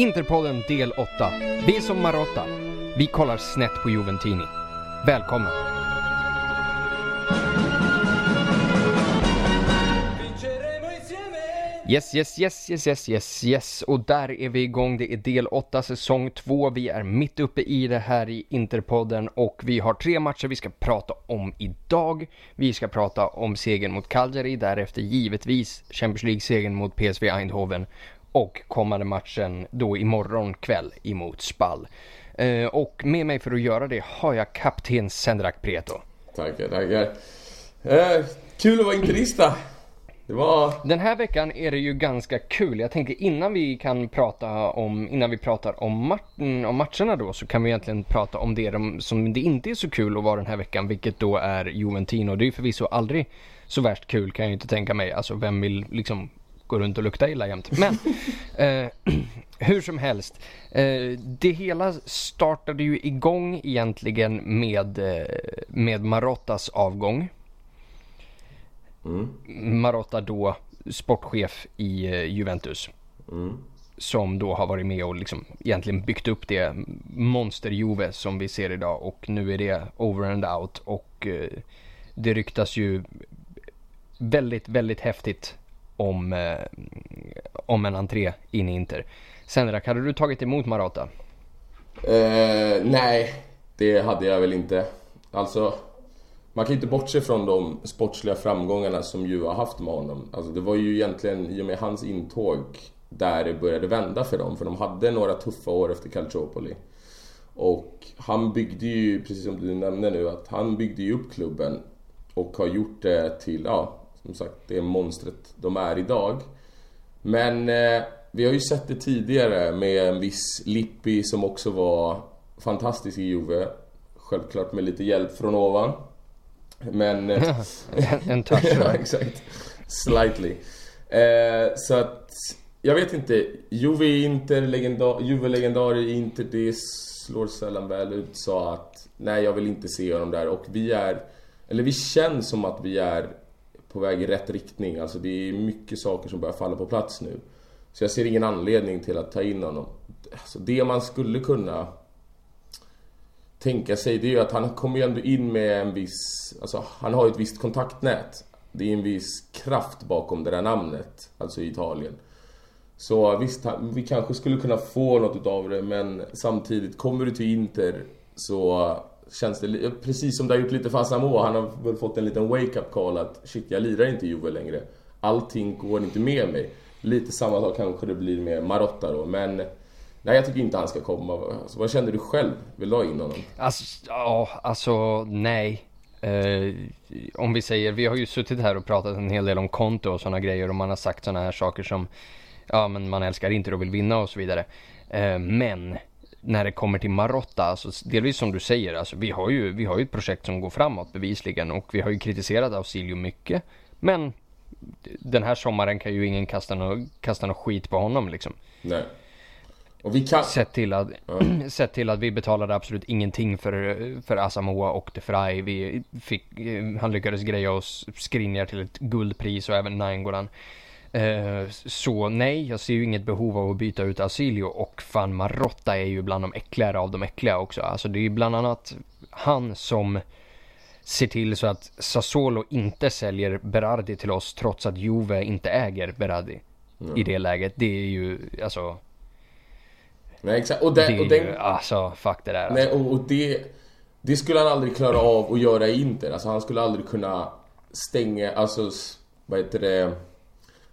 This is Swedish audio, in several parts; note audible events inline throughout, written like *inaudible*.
Interpodden del 8. Vi är som Marotta. Vi kollar snett på Juventini. Välkommen! Yes, yes, yes, yes, yes, yes, yes. Och där är vi igång. Det är del 8, säsong 2. Vi är mitt uppe i det här i Interpodden och vi har tre matcher vi ska prata om idag. Vi ska prata om segern mot Cagliari, därefter givetvis Champions League-segern mot PSV Eindhoven och kommande matchen då imorgon kväll emot Spall. Eh, och med mig för att göra det har jag kapten Sendrak Preto. Tackar, tackar. Eh, kul att vara interista. Det var... Den här veckan är det ju ganska kul. Jag tänker innan vi kan prata om, innan vi pratar om, mat- om matcherna då så kan vi egentligen prata om det de, som det inte är så kul att vara den här veckan, vilket då är Juventino. Det är ju förvisso aldrig så värst kul kan jag ju inte tänka mig. Alltså vem vill liksom gå runt och lukta illa jämt. Men *laughs* eh, *clears throat* hur som helst. Eh, det hela startade ju igång egentligen med, eh, med Marottas avgång. Mm. Marotta då sportchef i eh, Juventus. Mm. Som då har varit med och liksom egentligen byggt upp det monster-Juve som vi ser idag och nu är det over and out och eh, det ryktas ju väldigt, väldigt häftigt om, eh, om en entré in i Inter. Senrak, hade du tagit emot Marata? Eh, nej, det hade jag väl inte. Alltså, man kan inte bortse från de sportsliga framgångarna som ju har haft med honom. Alltså, det var ju egentligen i och med hans intåg där det började vända för dem. För de hade några tuffa år efter Calciopoli. Och han byggde ju, precis som du nämnde nu, att han byggde ju upp klubben och har gjort det till, ja, som sagt, det monstret de är idag. Men eh, vi har ju sett det tidigare med en viss Lippi som också var fantastisk i Juve. Självklart med lite hjälp från ovan. Men... Eh, *laughs* en touch. *laughs* ja, exakt. Slightly. Eh, så att... Jag vet inte. Juve Inter, legendar, Juve legendar i Inter, det slår sällan väl ut. Sa att nej, jag vill inte se honom där. Och vi är... Eller vi känns som att vi är på väg i rätt riktning. Alltså det är mycket saker som börjar falla på plats nu. Så jag ser ingen anledning till att ta in honom. Alltså det man skulle kunna tänka sig det är ju att han kommer ju ändå in med en viss... Alltså han har ju ett visst kontaktnät. Det är en viss kraft bakom det där namnet, alltså i Italien. Så visst, vi kanske skulle kunna få något utav det men samtidigt, kommer du till Inter så känns det precis som det har gjort lite för Asamoah. Han har väl fått en liten wake-up call att shit, jag lirar inte Juve längre. Allting går inte med mig. Lite samma sak kanske det blir med Marotta då, men Nej, jag tycker inte han ska komma. Alltså, vad kände du själv? Vill du ha in honom? Alltså, ja, alltså nej. Eh, om vi säger, vi har ju suttit här och pratat en hel del om konto och sådana grejer och man har sagt sådana här saker som ja, men man älskar inte och vill vinna och så vidare. Eh, men när det kommer till Marotta, alltså delvis som du säger, alltså vi har ju, vi har ju ett projekt som går framåt bevisligen och vi har ju kritiserat Ausilio mycket. Men den här sommaren kan ju ingen kasta något, kasta något skit på honom liksom. Nej. Och vi kan... Sett till att, mm. *clears throat* sett till att vi betalade absolut ingenting för, för Asamoah och De Frey. Vi fick, han lyckades greja oss Skriniar till ett guldpris och även Nainggolan. Uh, så nej, jag ser ju inget behov av att byta ut Asilio och fan Marotta är ju bland de äckligare av de äckliga också. Alltså det är ju bland annat han som ser till så att Sassuolo inte säljer Berardi till oss trots att Juve inte äger Berardi mm. i det läget. Det är ju alltså Nej exakt. Och, den, det, och den, alltså fuck det där. Nej och, och det, det skulle han aldrig klara av att göra i Inter. Alltså han skulle aldrig kunna stänga, alltså vad heter det?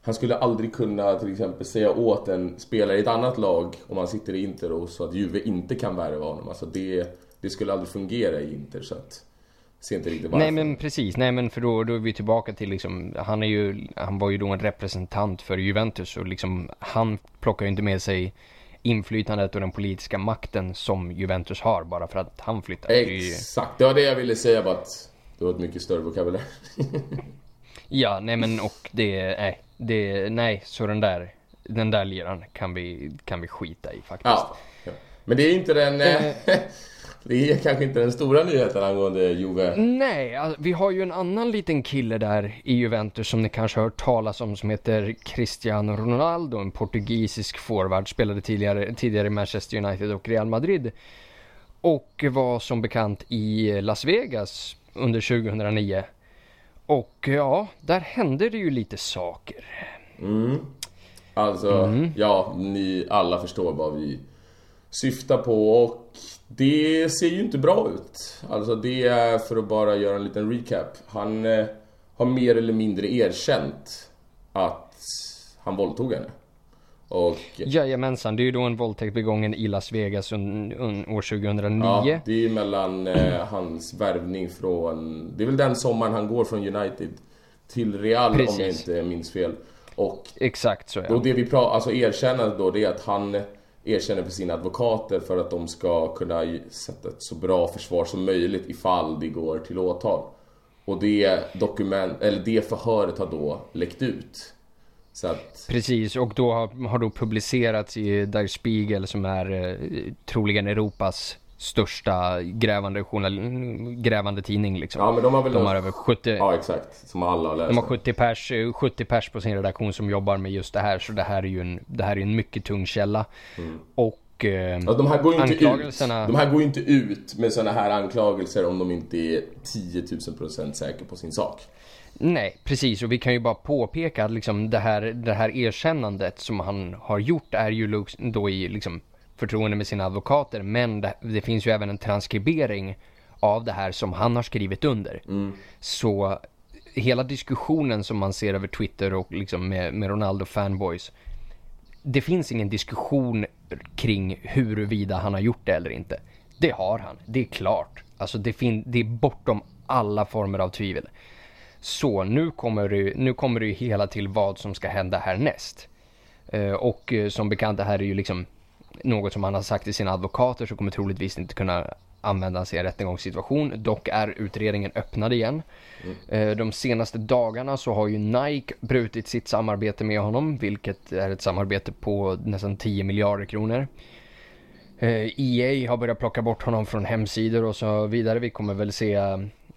Han skulle aldrig kunna till exempel säga åt en spelare i ett annat lag om han sitter i Inter och så att Juve inte kan värva honom. Alltså det, det skulle aldrig fungera i Inter så att ser inte riktigt varför. Nej men precis, nej men för då, då är vi tillbaka till liksom, han är ju, han var ju då en representant för Juventus och liksom han plockar ju inte med sig inflytandet och den politiska makten som Juventus har bara för att han flyttar. Exakt, det var det jag ville säga bara att det var ett mycket större vokabulär. *laughs* ja, nej men och det, nej, det, nej, så den där, den där liran kan vi, kan vi skita i faktiskt. Ja, men det är inte den, eh, *laughs* det är kanske inte den stora nyheten angående Juve. Nej, alltså, vi har ju en annan liten kille där i Juventus som ni kanske har hört talas om som heter Cristiano Ronaldo, en portugisisk forward, spelade tidigare, tidigare i Manchester United och Real Madrid. Och var som bekant i Las Vegas under 2009. Och ja, där hände det ju lite saker. Mm. Alltså, mm. ja, ni alla förstår vad vi syftar på och det ser ju inte bra ut. Alltså det är för att bara göra en liten recap. Han eh, har mer eller mindre erkänt att han våldtog henne. Och... Jajamensan, det är ju då en våldtäkt begången i Las Vegas un, un, år 2009. Ja, det är ju mellan eh, hans värvning från... Det är väl den sommaren han går från United till Real Precis. om jag inte minns fel. Och Exakt så ja. Och det vi pratar, alltså erkännandet då, det är att han erkänner för sina advokater för att de ska kunna sätta ett så bra försvar som möjligt ifall det går till åtal. Och det dokument, eller det förhöret har då läckt ut. Att... Precis, och då har, har då publicerats i Der Spiegel som är eh, troligen Europas största grävande, journal, grävande tidning liksom. Ja men de har väl... De har över 70... Ja exakt, som alla har läst. De har 70 pers, 70 pers på sin redaktion som jobbar med just det här. Så det här är ju en, det här är en mycket tung källa. Mm. Och eh, alltså, de här går ju inte anklagelserna... Ut, de här går ju inte ut med sådana här anklagelser om de inte är 10 000% säkra på sin sak. Nej, precis. Och vi kan ju bara påpeka att liksom det, här, det här erkännandet som han har gjort är ju då i liksom förtroende med sina advokater. Men det, det, finns ju även en transkribering av det här som han har skrivit under. Mm. Så hela diskussionen som man ser över Twitter och liksom med, med Ronaldo fanboys. Det finns ingen diskussion kring huruvida han har gjort det eller inte. Det har han, det är klart. Alltså det, fin det är bortom alla former av tvivel. Så nu kommer det, nu kommer det ju hela till vad som ska hända härnäst. Uh, och uh, som bekant det här är ju liksom något som han har sagt till sina advokater så kommer troligtvis inte kunna användas i en rättegångssituation. Dock är utredningen öppnad igen. Mm. De senaste dagarna så har ju Nike brutit sitt samarbete med honom, vilket är ett samarbete på nästan 10 miljarder kronor. EA eh, e har börjat plocka bort honom från hemsidor och så vidare. Vi kommer väl se,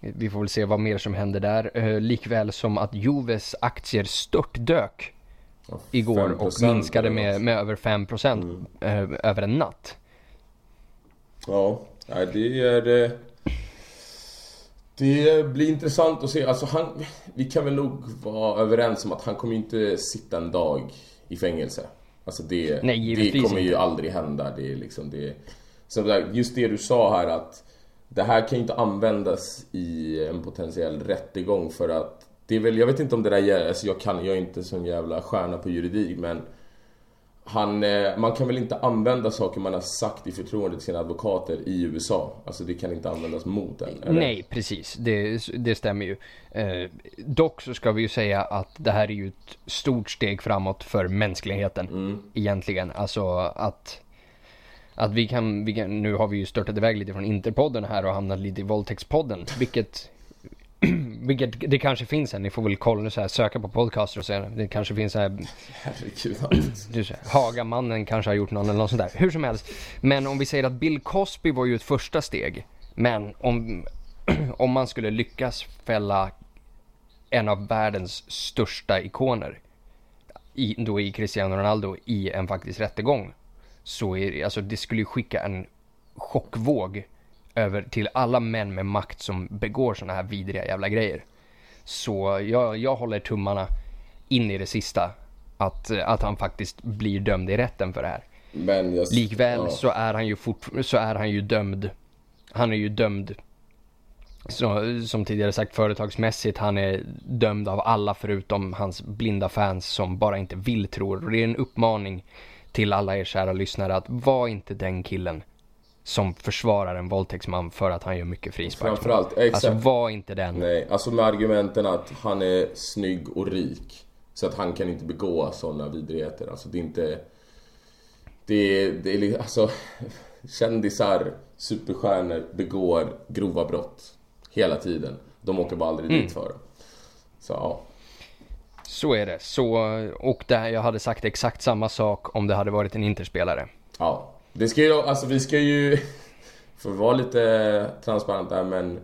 vi får väl se vad mer som händer där. Eh, likväl som att Juves aktier störtdök igår och minskade med, med över 5% mm. Eh, över en natt. Ja, det är... Eh, det blir intressant att se. Alltså han, vi kan väl nog vara överens om att han kommer inte sitta en dag i fängelse. Alltså det, Nej, det kommer ju aldrig hända. Det är liksom det. Så just det du sa här att det här kan ju inte användas i en potentiell rättegång för att det är väl, jag vet inte om det där gäller, alltså jag kan, jag är inte sån jävla stjärna på juridik men han, eh, man kan väl inte använda saker man har sagt i förtroende till sina advokater i USA? Alltså det kan inte användas mot en? Eller? Nej, precis. Det, det stämmer ju. Eh, dock så ska vi ju säga att det här är ju ett stort steg framåt för mänskligheten. Mm. Egentligen. Alltså att att vi kan, vi kan, nu har vi ju störtat iväg lite från Interpodden här och hamnat lite i Våldtäktspodden. Vilket *clears throat* vilket det kanske finns en, ni får väl kolla så här, söka på podcaster och se. Det kanske finns så här. Herregud. *clears throat* Du säger, Hagamannen kanske har gjort någon eller något sånt där. Hur som helst. Men om vi säger att Bill Cosby var ju ett första steg. Men om, *clears throat* om man skulle lyckas fälla en av världens största ikoner. I, då i Cristiano Ronaldo i en faktisk rättegång. Så är det, alltså det skulle ju skicka en chockvåg över till alla män med makt som begår sådana här vidriga jävla grejer. Så jag, jag håller tummarna in i det sista att, att han faktiskt blir dömd i rätten för det här. Men just, Likväl ja. så är han ju fort, så är han ju dömd. Han är ju dömd så, som tidigare sagt företagsmässigt. Han är dömd av alla förutom hans blinda fans som bara inte vill tro. Och det är en uppmaning till alla er kära lyssnare att var inte den killen som försvarar en våldtäktsman för att han gör mycket frispark. Framförallt, exakt. Alltså var inte den. Nej, alltså med argumenten att han är snygg och rik. Så att han kan inte begå sådana vidrigheter. Alltså det är inte... Det är, det är alltså... Kändisar, superstjärnor begår grova brott. Hela tiden. De åker bara aldrig mm. dit för det. Så ja. Så är det. Så, och där jag hade sagt exakt samma sak om det hade varit en interspelare. Ja, det ska ju, alltså vi ska ju... *laughs* för att vara lite transparent där men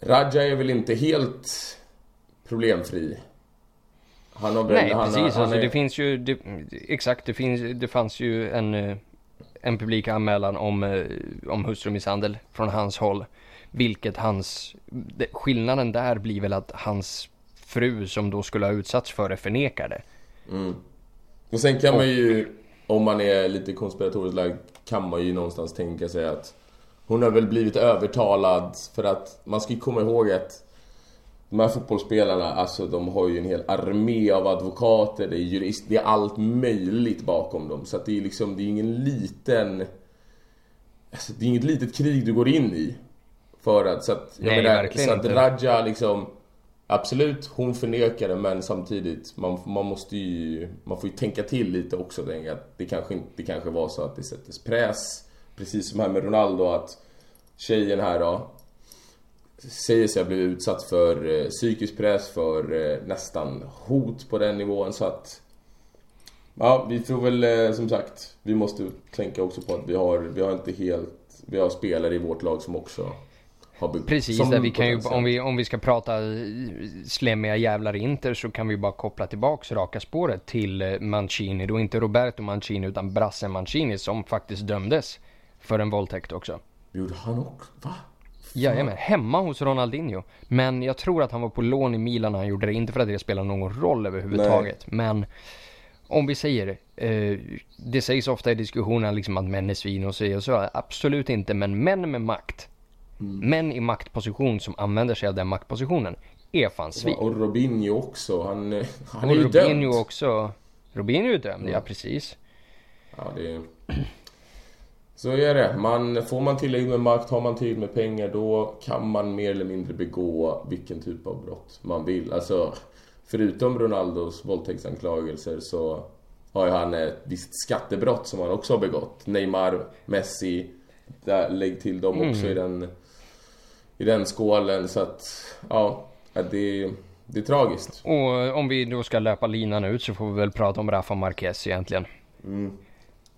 Raja är väl inte helt problemfri. Han har Nej, han, precis. Han, alltså, är... det finns ju, det, exakt, det, finns, det fanns ju en, eh, en publik anmälan om, eh, om hustrumisshandel från hans håll. Vilket hans, skillnaden där blir väl att hans fru som då skulle ha utsatts för det förnekar det. Mm. Och sen kan man ju, om man är lite konspiratoriskt lagd, kan man ju någonstans tänka sig att hon har väl blivit övertalad för att man ska ju komma ihåg att de här fotbollsspelarna, alltså de har ju en hel armé av advokater, det är jurist, det är allt möjligt bakom dem. Så att det är liksom, det är ingen liten... Alltså, det är inget litet krig du går in i. För att, så att, jag Nej, menar, så att Raja liksom... Absolut, hon förnekar det men samtidigt, man, man måste ju... Man får ju tänka till lite också. Att det kanske det kanske var så att det sättes press. Precis som här med Ronaldo att tjejen här då säger sig ha blivit utsatt för eh, psykisk press, för eh, nästan hot på den nivån så att Ja, vi tror väl eh, som sagt, vi måste tänka också på att vi har, vi har inte helt, vi har spelare i vårt lag som också har byggt Precis, där vi kan ju, om, vi, om vi ska prata slemmiga jävlar Inter så kan vi bara koppla tillbaks raka spåret till Mancini. Då inte Roberto Mancini utan Brasse Mancini som faktiskt dömdes för en våldtäkt också. Gjorde han också? Va? Jajamän, hemma hos Ronaldinho. Men jag tror att han var på lån i Milan när han gjorde det. Inte för att det spelar någon roll överhuvudtaget. Nej. Men om vi säger, eh, det sägs ofta i diskussionen liksom att män är svin och så och så. Absolut inte, men män med makt. Mm. Män i maktposition som använder sig av den maktpositionen är fan svin. Och Robinho också. Han, *laughs* han och är ju Robinho dömd. också. Robinho är dömd, mm. ja precis. Ja, det är... Så är det. Man, får man tillräckligt med makt, har man tillräckligt med pengar, då kan man mer eller mindre begå vilken typ av brott man vill. Alltså, förutom Ronaldos våldtäktsanklagelser så har ju han ett visst skattebrott som han också har begått. Neymar, Messi, där, lägg till dem också mm. i den i den skålen så att ja, det, det är tragiskt. Och om vi då ska löpa linan ut så får vi väl prata om Rafa Marquez egentligen. Mm.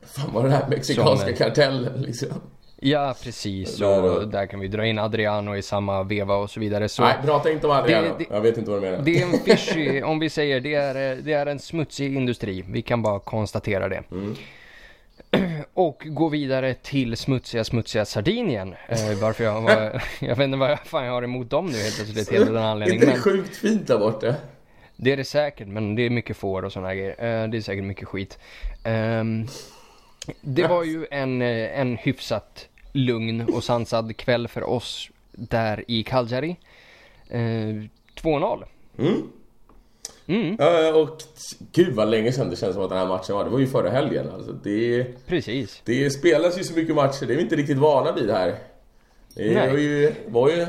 Fan vad den här mexikanska Som, kartellen liksom. Ja, precis. Och där kan vi dra in Adriano i samma veva och så vidare. Så Nej, prata inte om Adriano. Det, det, jag vet inte vad du menar. Det är en fishy, om vi säger det är, det är en smutsig industri. Vi kan bara konstatera det. Mm. *clears throat* Och gå vidare till smutsiga, smutsiga Sardinien. Eh, varför jag, var, *laughs* *laughs* jag vet inte vad jag, fan jag har emot dem nu helt plötsligt. Helt den anledningen. Det sjukt fint där borta? Det är det säkert, men det är mycket får och sådana grejer. Eh, det är säkert mycket skit. Um, det var ju en, eh, en hyfsat lugn och sansad kväll för oss där i Cagliari. Eh, 2-0. Mm. Mm. Och gud vad länge sedan det känns som att den här matchen var. Det var ju förra helgen. Alltså, det, Precis. Det spelas ju så mycket matcher. Det är vi inte riktigt vana vid här. Det var ju, var ju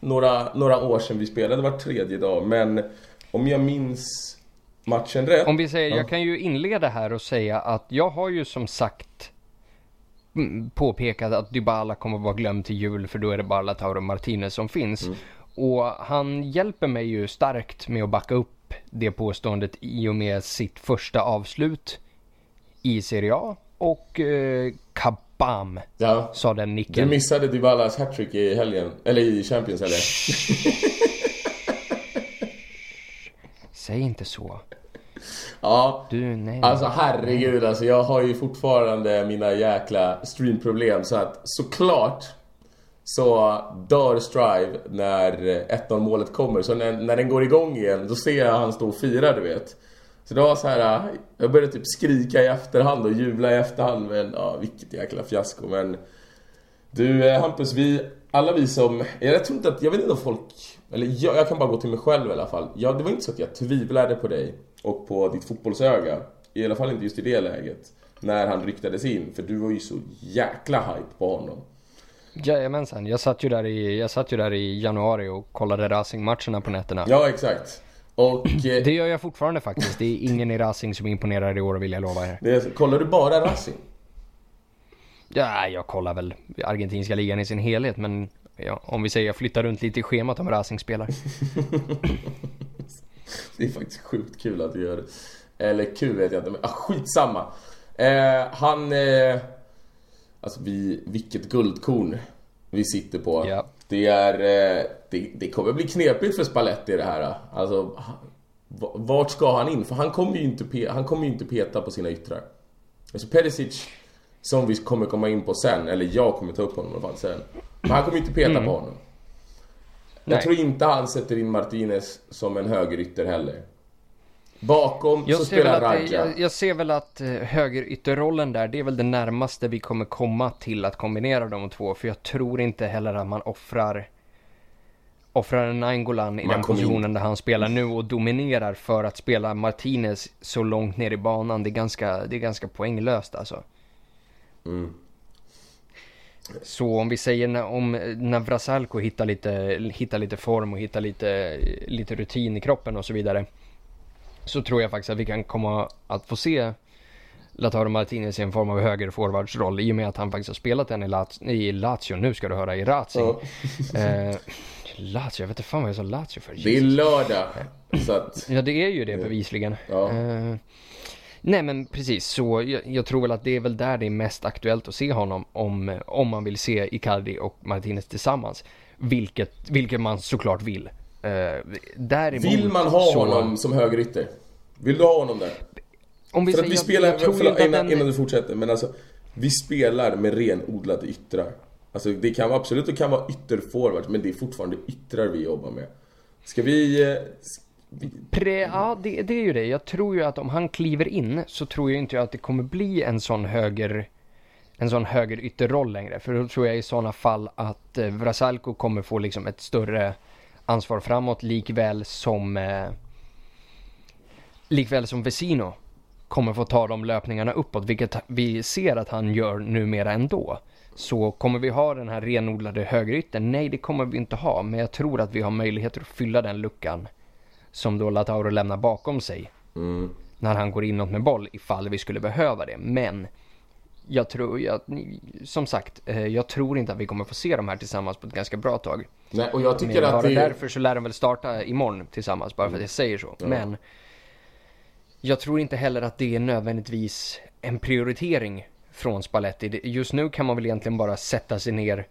några, några år sedan vi spelade var tredje dag. Men om jag minns matchen rätt. Om vi säger, ja. jag kan ju inleda här och säga att jag har ju som sagt mm, påpekat att Dybala kommer att vara glömd till jul för då är det bara Lautaro Martinez som finns. Mm. Och han hjälper mig ju starkt med att backa upp det påståendet i och med sitt första avslut i Serie A och eh, kabam ja. sa den nicken. Du missade Dybalas hattrick i helgen, eller i Champions eller? Säg inte så. Ja, du, nej. alltså herregud alltså jag har ju fortfarande mina jäkla streamproblem så att såklart så dör Strive när 1-0 målet kommer. Så när, när den går igång igen då ser jag han stå och fira du vet. Så det var så här, jag började typ skrika i efterhand och jubla i efterhand men ja, vilket jäkla fiasko men Du eh, Hampus, vi, alla vi som, jag tror inte att, jag vet inte om folk, eller jag, jag kan bara gå till mig själv i alla fall. Ja, det var inte så att jag tvivlade på dig och på ditt fotbollsöga. I alla fall inte just i det läget. När han ryktades in, för du var ju så jäkla hype på honom. Jajamensan, jag satt ju där i, jag satt ju där i januari och kollade Racing-matcherna på nätterna. Ja, exakt. Och, *clears throat* eh, det gör jag fortfarande faktiskt. Det är ingen i Racing som imponerar i år vill jag lova er. Det, kollar du bara Racing? Ja, jag kollar väl argentinska ligan i sin helhet men ja, om vi säger jag flyttar runt lite i schemat om Racing spelar. *laughs* det är faktiskt sjukt kul att du gör det. Eller kul vet jag inte, men ah, skitsamma. Eh, han... Eh, Alltså vi, vilket guldkorn vi sitter på. Ja. Det är, eh, det, det kommer bli knepigt för Spalletti det här. Alltså, ha- vart ska han in? För han kommer ju inte, pe- han kommer inte peta på sina yttrar. Alltså Perisic, som vi kommer komma in på sen, eller jag kommer ta upp honom i alla fall sen. Men han kommer ju inte peta på honom. Jag Nej. tror inte han sätter in Martinez som en högerytter heller. Bakom Jag så spelar det- jag, jag ser väl att eh, högerytterrollen där, det är väl det närmaste vi kommer komma till att kombinera de två. För jag tror inte heller att man offrar offrar en Nainggolan i Man den positionen där han spelar nu och dominerar för att spela Martinez så långt ner i banan. Det är ganska, det är ganska poänglöst alltså. Mm. Så om vi säger om när Vrasalko hittar lite, hittar lite form och hittar lite, lite rutin i kroppen och så vidare. Så tror jag faktiskt att vi kan komma att få se Lautaro Martinez i en form av högerforwardsroll i och med att han faktiskt har spelat den i, Laz- i Lazio. Nu ska du höra i Lazio. Ja. Eh, Lazio, jag vet inte fan vad jag sa Lazio för. Det är lördag. Så att, Ja det är ju det bevisligen. Ja. Eh, nej men precis så jag, jag tror väl att det är väl där det är mest aktuellt att se honom om, om man vill se Icardi och Martinez tillsammans. Vilket, vilket man såklart vill. Uh, däremot vill man ha så, honom som högerytter? Vill du ha honom där? Om vi För att vi spelar, jag ju förlåt, innan, den, innan du fortsätter, men alltså Vi spelar med renodlade yttrar Alltså det kan vara absolut, det kan vara ytterforwards men det är fortfarande yttrar vi jobbar med Ska vi... eh, vi Pre, ja, det, det är ju det. Jag tror ju att om han kliver in så tror jag inte att det kommer bli en sån höger en sån höger ytterroll längre. För då tror jag i sådana fall att eh, Vrasalko kommer få liksom ett större ansvar framåt likväl som eh, likväl som Vesino kommer få ta de löpningarna uppåt, vilket vi ser att han gör numera ändå. Så kommer vi ha den här renodlade högeryttern? Nej, det kommer vi inte ha, men jag tror att vi har möjligheter att fylla den luckan som då Latauro lämnar bakom sig mm. när han går inåt med boll ifall vi skulle behöva det. Men jag tror, jag, som sagt, eh, jag tror inte att vi kommer få se de här tillsammans på ett ganska bra tag. Nej, och jag tycker Men att bara det... därför så lär de väl starta imorgon tillsammans, bara för att jag säger så. Ja. Men jag tror inte heller att det är nödvändigtvis en prioritering från Spalletti. Just nu kan man väl egentligen bara sätta sig ner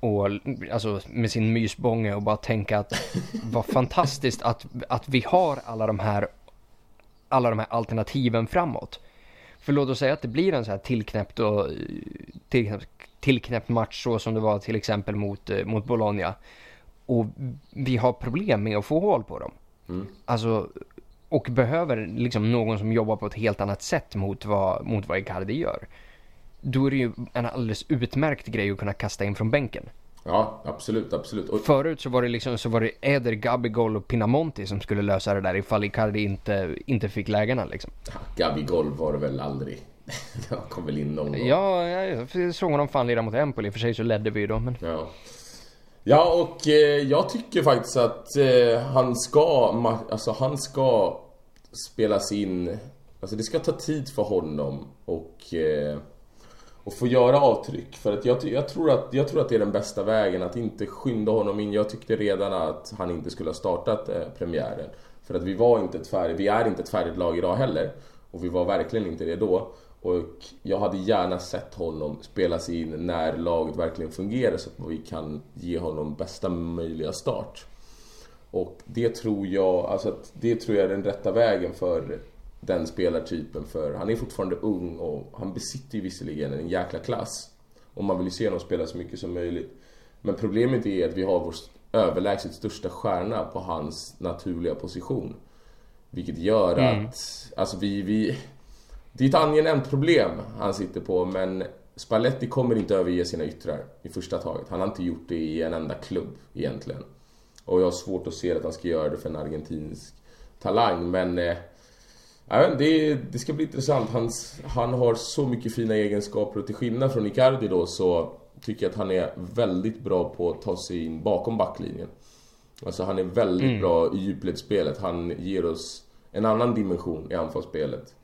och, alltså med sin mysbånge och bara tänka att *laughs* vad fantastiskt att, att vi har alla de här alla de här alternativen framåt. För låt oss säga att det blir en så här tillknäppt och tillknäppt, tillknäppt match så som det var till exempel mot, eh, mot Bologna. Och vi har problem med att få hål på dem. Mm. Alltså, och behöver liksom någon som jobbar på ett helt annat sätt mot vad, mot vad Icardi gör. Då är det ju en alldeles utmärkt grej att kunna kasta in från bänken. Ja, absolut, absolut. Och, Förut så var det liksom så var det Eder, Gabigol och Pinamonti som skulle lösa det där ifall Icardi inte, inte fick lägena liksom. Gabigol var det väl aldrig. *laughs* Han kom väl in någon gång. Ja, jag såg honom fan lira mot Empoli. I och för sig så ledde vi ju då men... Ja. Ja, och eh, jag tycker faktiskt att eh, han ska, alltså han ska spelas in, alltså det ska ta tid för honom och, eh, och få göra avtryck. För att jag, jag, tror att, jag tror att det är den bästa vägen, att inte skynda honom in. Jag tyckte redan att han inte skulle ha startat eh, premiären. För att vi var inte ett färdigt, vi är inte ett färdigt lag idag heller. Och vi var verkligen inte det då. Och jag hade gärna sett honom spelas in när laget verkligen fungerar så att vi kan ge honom bästa möjliga start. Och det tror jag, alltså det tror jag är den rätta vägen för den spelartypen för han är fortfarande ung och han besitter ju visserligen en jäkla klass. Och man vill ju se honom spela så mycket som möjligt. Men problemet är att vi har vår överlägset största stjärna på hans naturliga position. Vilket gör att, alltså vi, vi... Det är ett angenämt problem han sitter på men Spalletti kommer inte överge sina yttrar i första taget. Han har inte gjort det i en enda klubb egentligen. Och jag har svårt att se att han ska göra det för en argentinsk talang men... Eh, det, det ska bli intressant. Hans, han har så mycket fina egenskaper och till skillnad från Icardi då så tycker jag att han är väldigt bra på att ta sig in bakom backlinjen. Alltså han är väldigt bra i djupledsspelet. Han ger oss en annan dimension i anfallsspelet.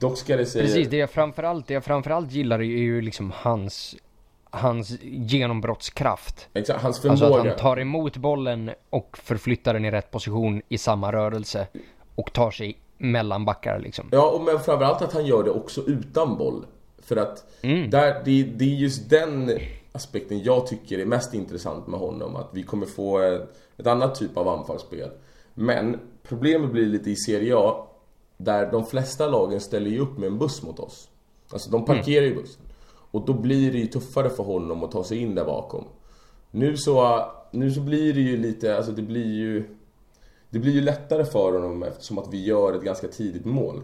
Dock ska det säga... Precis, det jag framförallt, det jag framförallt gillar är ju liksom hans, hans genombrottskraft. Exakt, hans Alltså att förmåga. han tar emot bollen och förflyttar den i rätt position i samma rörelse. Och tar sig mellan backar liksom. Ja, och men framförallt att han gör det också utan boll. För att där, det, det är just den aspekten jag tycker är mest intressant med honom. Att vi kommer få ett, ett annat typ av anfallsspel. Men problemet blir lite i Serie A där de flesta lagen ställer ju upp med en buss mot oss. Alltså de parkerar ju bussen. Och då blir det ju tuffare för honom att ta sig in där bakom. Nu så, nu så blir det ju lite, alltså det blir ju... Det blir ju lättare för honom eftersom att vi gör ett ganska tidigt mål.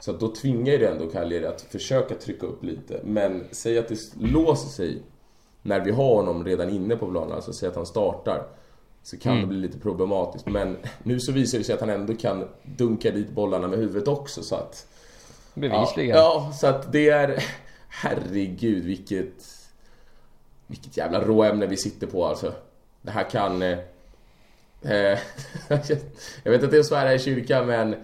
Så då tvingar ju det ändå Cagliari att försöka trycka upp lite. Men säg att det låser sig när vi har honom redan inne på planen, alltså säg att han startar. Så kan det bli lite problematiskt. Men nu så visar det sig att han ändå kan dunka dit bollarna med huvudet också så att... Bevisligen. Ja, ja så att det är... Herregud vilket... Vilket jävla råämne vi sitter på alltså. Det här kan... Eh, eh, *laughs* jag vet att det är att svära i kyrkan men...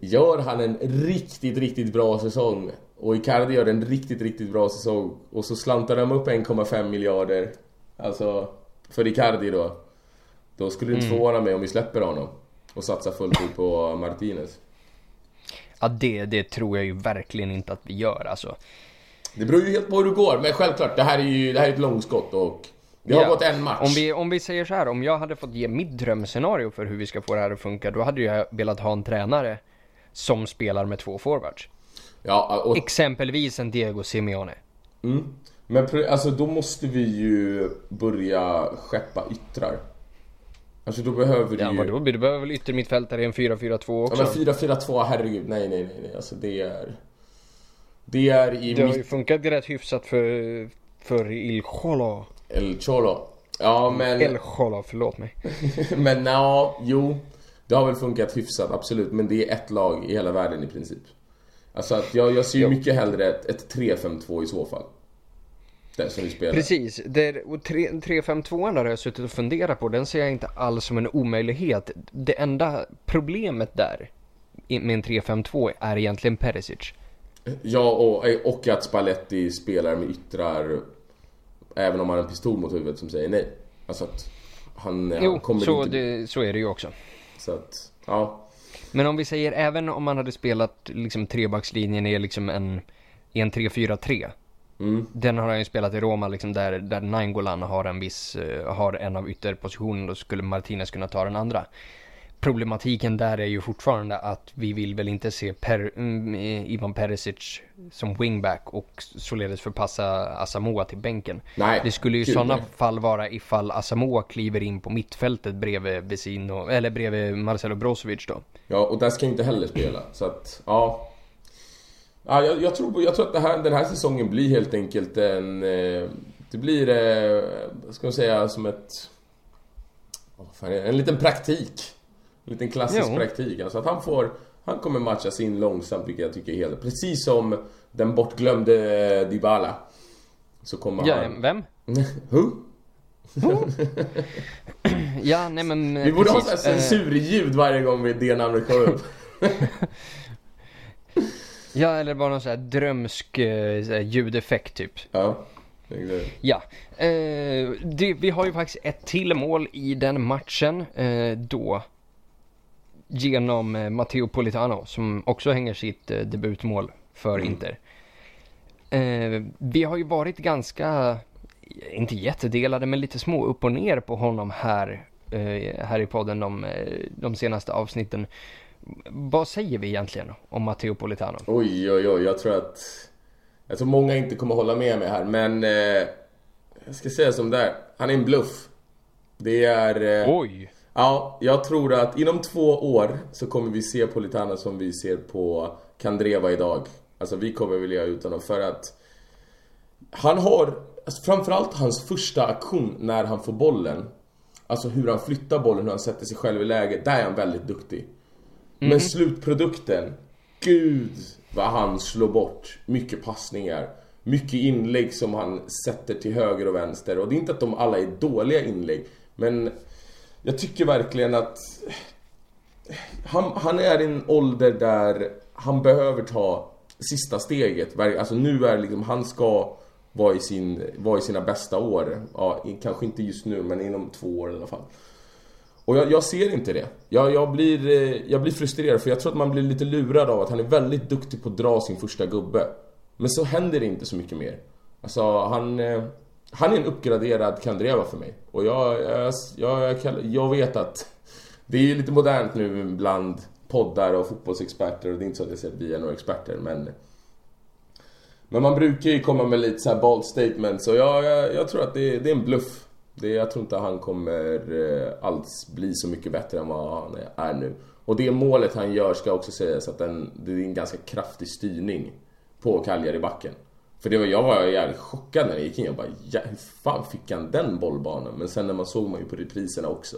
Gör han en riktigt, riktigt bra säsong och Icardi gör en riktigt, riktigt bra säsong och så slantar de upp 1,5 miljarder Alltså för Icardi då Då skulle det inte Mm. förvåna mig om vi släpper honom och satsar fullt ut på Martinez Ja, det, det tror jag ju verkligen inte att vi gör alltså. Det beror ju helt på hur det går men självklart det här är ju det här är ett långskott och det har Ja, gått en match Om vi, om vi säger så här, om jag hade fått ge mitt drömscenario för hur vi ska få det här att funka, då hade jag velat ha en tränare som spelar med två forwards. Ja, och, Exempelvis en Diego Simeone. mm. Men alltså då måste vi ju börja skeppa yttrar Alltså då behöver du Ja, ju... vadå? Du behöver väl yttermittfältare i en 4-4-2 Ja också? men 4-4-2, herregud, nej nej nej nej, alltså det är... Det är i det har ju mitt... funkat rätt hyfsat för, för Il Cholo. El Cholo. Ja men... El Cholo, förlåt mig. *laughs* men ja, jo. Det har väl funkat hyfsat, absolut. Men det är ett lag i hela världen i princip. Alltså att jag, jag ser ju mycket hellre ett, ett 3-5-2 i så fall. Det som vi spelar. Precis, det, och tre- 3-5-2 har jag suttit och funderat på, den ser jag inte alls som en omöjlighet. Det enda problemet där med en 3-5-2 är egentligen Perisic. Ja, och, och att Spalletti spelar med yttrar även om han har en pistol mot huvudet som säger nej. Alltså att han, han Jo, kommer så, inte... det, så är det ju också. Så att, ja. Men om vi säger även om man hade spelat liksom trebackslinjen i liksom en, en 3-4-3. Mm. Den har han ju spelat i Roma liksom där, där Nainggolan har en viss, eh, har en av ytterpositionerna då skulle Martinez kunna ta den andra. Problematiken där är ju fortfarande att vi vill väl inte se per, mm, eh, Ivan Perisic som wingback och således förpassa Asamoah till bänken. Nej. Det skulle ju i sådana fall vara ifall Asamoah kliver in på mittfältet bredvid Vesino, eller bredvid Marcelo Brozovic då. Ja, och där ska inte heller spela. Så att, ja. Ja jag, jag, tror, jag tror att här, den här säsongen blir helt enkelt en... Eh, det blir, eh, ska man säga, som ett... fan? En liten praktik. En liten klassisk Jo. praktik. Alltså att han får... Han kommer matchas in långsamt, vilket jag tycker är helt... Precis som den bortglömde Dybala. Så kommer Ja, han... vem? *laughs* Huh? Ja, nej men eh, Vi borde ha precis, så här eh, censurljud varje gång vi det namnet kommer upp. *laughs* Ja, eller bara någon sån här drömsk eh, så här ljudeffekt typ. ja. exakt. Ja, eh, det, vi har ju faktiskt ett till mål i den matchen eh, då. Genom eh, Matteo Politano som också hänger sitt eh, debutmål för Mm. Inter. Eh, vi har ju varit ganska, inte jättedelade men lite små upp och ner på honom här, här i podden de, de senaste avsnitten. Vad säger vi egentligen om Matteo Politano? Oj, oj, oj. Jag tror att... Jag tror många inte kommer hålla med mig här, men... Eh, jag ska säga som det är. Han är en bluff. Det är... Eh, Oj! Ja, jag tror att inom två år så kommer vi se Politano som vi ser på Kandreva idag. Alltså vi kommer vilja ut honom för att... Han har... Alltså framförallt hans första aktion när han får bollen. Alltså hur han flyttar bollen, hur han sätter sig själv i läge. Där är han väldigt duktig. Men slutprodukten, gud vad han slår bort mycket passningar. Mycket inlägg som han sätter till höger och vänster. Och det är inte att de alla är dåliga inlägg. Men jag tycker verkligen att han, han är i en ålder där han behöver ta sista steget. Alltså nu är liksom, han ska vara i, sin, vara i sina bästa år. Ja, kanske inte just nu men inom två år i alla fall. Och jag, jag ser inte det. Jag, jag, blir, eh, jag blir frustrerad för jag tror att man blir lite lurad av att han är väldigt duktig på att dra sin första gubbe. Men så händer det inte så mycket mer. Alltså han... Eh, han är en uppgraderad Kandreva för mig. Och jag, jag, jag, jag vet att det är lite modernt nu bland poddar och fotbollsexperter och det är inte så att jag säger att vi är några experter men men man brukar ju komma med lite så här bold statements och jag, jag, jag tror att det, det, är en bluff. Det, jag tror inte han kommer eh, alls bli så mycket bättre än vad han är nu. Och det målet han gör ska också sägas att den, det är en ganska kraftig styrning på Cagliari-backen. För det var, jag var jävligt chockad när det gick in. Jag bara, ja, hur fan fick han den bollbanan? Men sen när man såg man ju på repriserna också.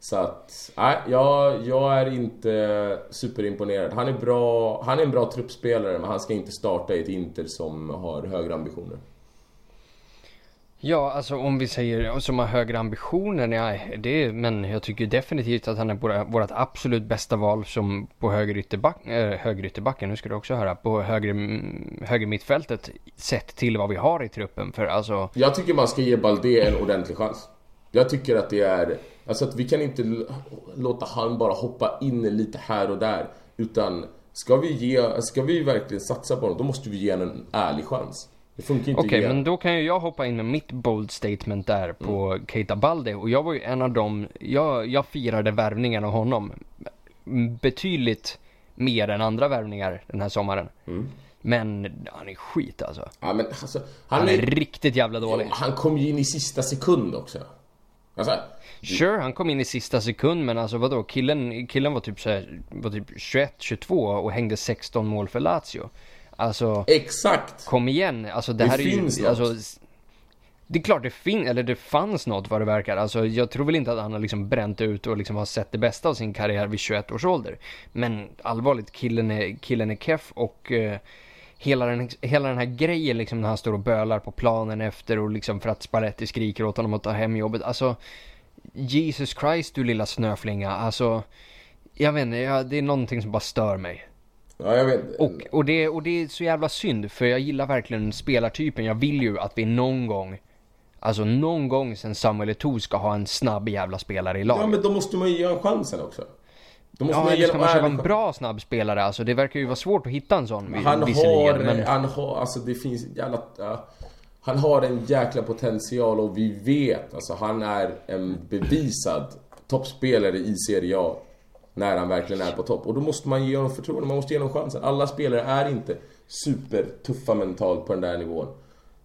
Så att, nej, jag, jag är inte superimponerad. Han är bra, han är en bra truppspelare men han ska inte starta i ett Inter som har högre ambitioner. Ja, alltså om vi säger som har högre ambitioner, nej, det, men jag tycker definitivt att han är våra, vårt absolut bästa val som på höger ytterback, eh, äh, högerytterbacken, nu ska du också höra, på höger, höger mittfältet sett till vad vi har i truppen för alltså. Jag tycker man ska ge Balde en ordentlig chans. Jag tycker att det är, alltså att vi kan inte låta han bara hoppa in lite här och där, utan ska vi ge, ska vi verkligen satsa på honom, då måste vi ge honom en ärlig chans. Det funkar inte Okej, okay, men då kan ju jag hoppa in med mitt bold statement där på mm. Keita Balde. Och jag var ju en av dem, jag, jag firade värvningen av honom betydligt mer än andra värvningar den här sommaren. Mm. Men han är skit alltså. Ja, men alltså han, han är, är, riktigt jävla dålig. Ja, han kom ju in i sista sekund också. Alltså, Sure, han kom in i sista sekund men alltså vadå? Killen, killen var typ såhär, var typ 21, 22 och hängde 16 mål för Lazio. Alltså... Exakt! Kom igen, alltså det, det här är ju... Något. Alltså, det är klart det finns, eller det fanns något vad det verkar. Alltså jag tror väl inte att han har liksom bränt ut och liksom har sett det bästa av sin karriär vid 21 års ålder. Men allvarligt, killen är, killen är keff och uh, hela, den, hela den här grejen liksom när han står och bölar på planen efter och liksom för att Spalletti skriker åt honom att ta hem jobbet. Alltså, Jesus Christ du lilla snöflinga. Alltså, jag vet inte, jag, det är någonting som bara stör mig. Ja, jag vet. Och, och, det, och det är så jävla synd, för jag gillar verkligen spelartypen. Jag vill ju att vi någon gång, alltså någon gång sen Samuel Eto'o ska ha en snabb jävla spelare i laget. Ja, men då måste man ju ge honom chansen också. Då måste ja, man eller ska man köpa en bra snabb spelare? Alltså det verkar ju vara svårt att hitta en sån Han har, men... han har, alltså det finns jävla... Ja, han har en jäkla potential och vi vet, alltså han är en bevisad toppspelare i Serie A. När han verkligen är på topp. Och då måste man ge honom förtroende, man måste ge honom chansen. Alla spelare är inte supertuffa mentalt på den där nivån.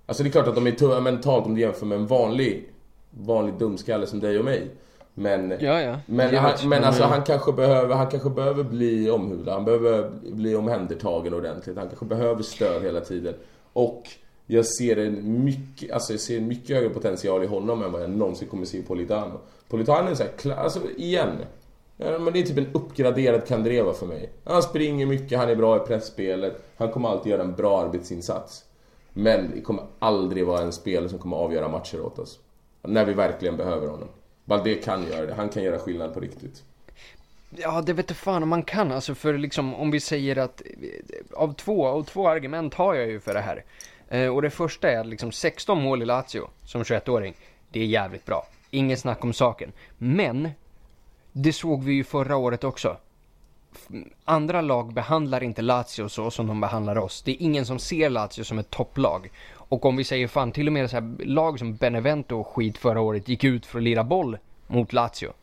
Alltså det är klart att de är tuffa mentalt om du jämför med en vanlig, vanlig dumskalle som dig och mig. Men, ja, ja. men, han, men alltså han kanske, behöver, han kanske behöver bli omhulad, han behöver bli omhändertagen ordentligt, han kanske behöver stöd hela tiden. Och jag ser en mycket, alltså jag ser mycket högre potential i honom än vad jag någonsin kommer se i Politano. Politano är så här, alltså igen. Ja, men det är typ en uppgraderad Kandreva för mig. Han springer mycket, han är bra i pressspelet. Han kommer alltid göra en bra arbetsinsats. Men det kommer aldrig vara en spelare som kommer avgöra matcher åt oss. När vi verkligen behöver honom. Balde kan göra det, han kan göra skillnad på riktigt. Ja, det vet fan om man kan. Alltså för liksom om vi säger att eh, av två, av två argument har jag ju för det här. Eh, och det första är att liksom 16 mål i Lazio som 21-åring. Det är jävligt bra. Inget snack om saken. Men det såg vi ju förra året också. Andra lag behandlar inte Lazio så som de behandlar oss. Det är ingen som ser Lazio som ett topplag. Och om vi säger fan, till och med så här, lag som Benevento och skit förra året gick ut för att lira boll mot Lazio.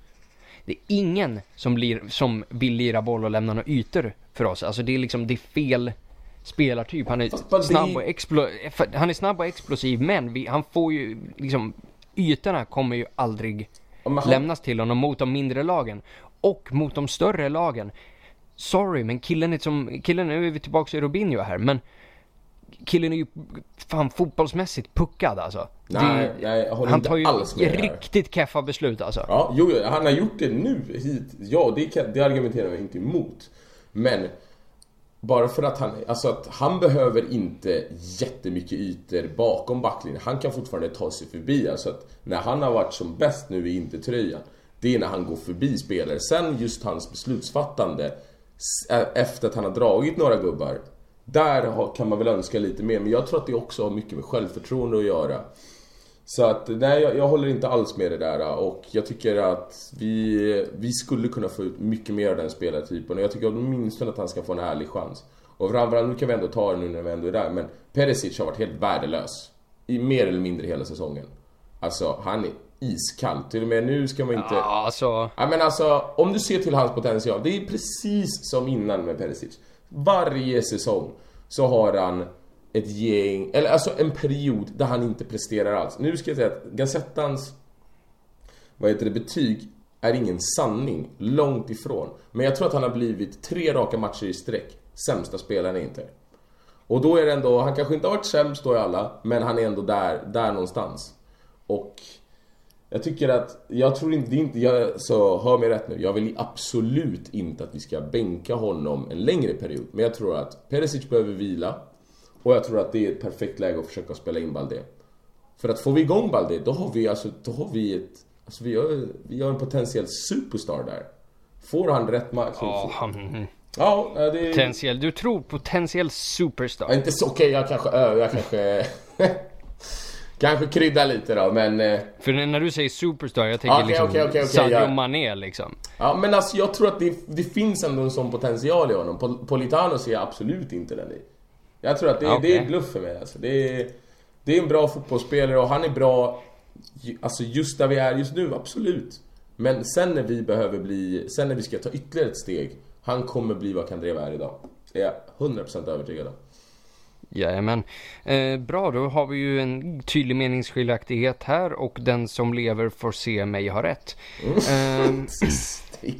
Det är ingen som, lir, som vill lira boll och lämna några ytor för oss. Alltså det är liksom, det är fel spelartyp. Han är, snabb, och explo, han är snabb och explosiv men vi, han får ju liksom, ytorna kommer ju aldrig. Lämnas till honom mot de mindre lagen. Och mot de större lagen. Sorry, men killen är som, killen, nu är vi tillbaka i Robinho här, men killen är ju fan fotbollsmässigt puckad alltså. Nej, det, nej jag håller han tar ju alls med riktigt keffa beslut alltså. Ja, jo, han har gjort det nu hit. Ja, det, det argumenterar jag inte emot. Men bara för att han, alltså att han behöver inte jättemycket ytor bakom backlinjen. Han kan fortfarande ta sig förbi. Alltså att när han har varit som bäst nu i Inter-tröjan, det är när han går förbi spelare. Sen just hans beslutsfattande efter att han har dragit några gubbar. Där kan man väl önska lite mer, men jag tror att det också har mycket med självförtroende att göra. Så att, nej jag, jag håller inte alls med det där och jag tycker att vi, vi skulle kunna få ut mycket mer av den spelartypen och jag tycker åtminstone att han ska få en ärlig chans. Och framförallt, nu kan vi ändå ta det nu när vi ändå är där, men Perisic har varit helt värdelös. I mer eller mindre hela säsongen. Alltså, han är iskall. Till och med nu ska man inte... Ja, alltså... Ja, men alltså, om du ser till hans potential. Det är precis som innan med Perisic. Varje säsong så har han ett gäng, eller alltså en period där han inte presterar alls. Nu ska jag säga att Gazettans, vad heter det, betyg är ingen sanning. Långt ifrån. Men jag tror att han har blivit tre raka matcher i sträck sämsta spelaren i Inter. Och då är det ändå, han kanske inte har varit sämst då i alla, men han är ändå där, där någonstans. Och jag tycker att, jag tror inte, det är inte jag, så hör mig rätt nu, jag vill absolut inte att vi ska bänka honom en längre period. Men jag tror att Perisic behöver vila. Och jag tror att det är ett perfekt läge att försöka spela in Balde. För att får vi igång Balde, då har vi alltså, då har vi ett, alltså vi har, vi har en potentiell superstar där. Får han rätt match? Ja, han... Ja, det... Potentiell, du tror potentiell superstar? Ja, inte så, okej okay, jag kanske, jag kanske... *laughs* kanske krydda lite då, men... Eh, För när du säger superstar, jag tänker okay, liksom okay, okay, okay, Sadio ja. Mané liksom. Ja, men alltså jag tror att det, det finns ändå en sån potential i honom. Politano ser jag absolut inte den i. Jag tror att det, okay. det är bluff för mig alltså. Det är, det är en bra fotbollsspelare och han är bra, alltså just där vi är just nu, absolut. Men sen när vi behöver bli, sen när vi ska ta ytterligare ett steg han kommer bli vad Kandreva är idag. Det är jag 100% övertygad om. Jajamän. Eh, bra, då har vi ju en tydlig meningsskiljaktighet här och den som lever får se mig ha rätt. Mm. *laughs* Eh,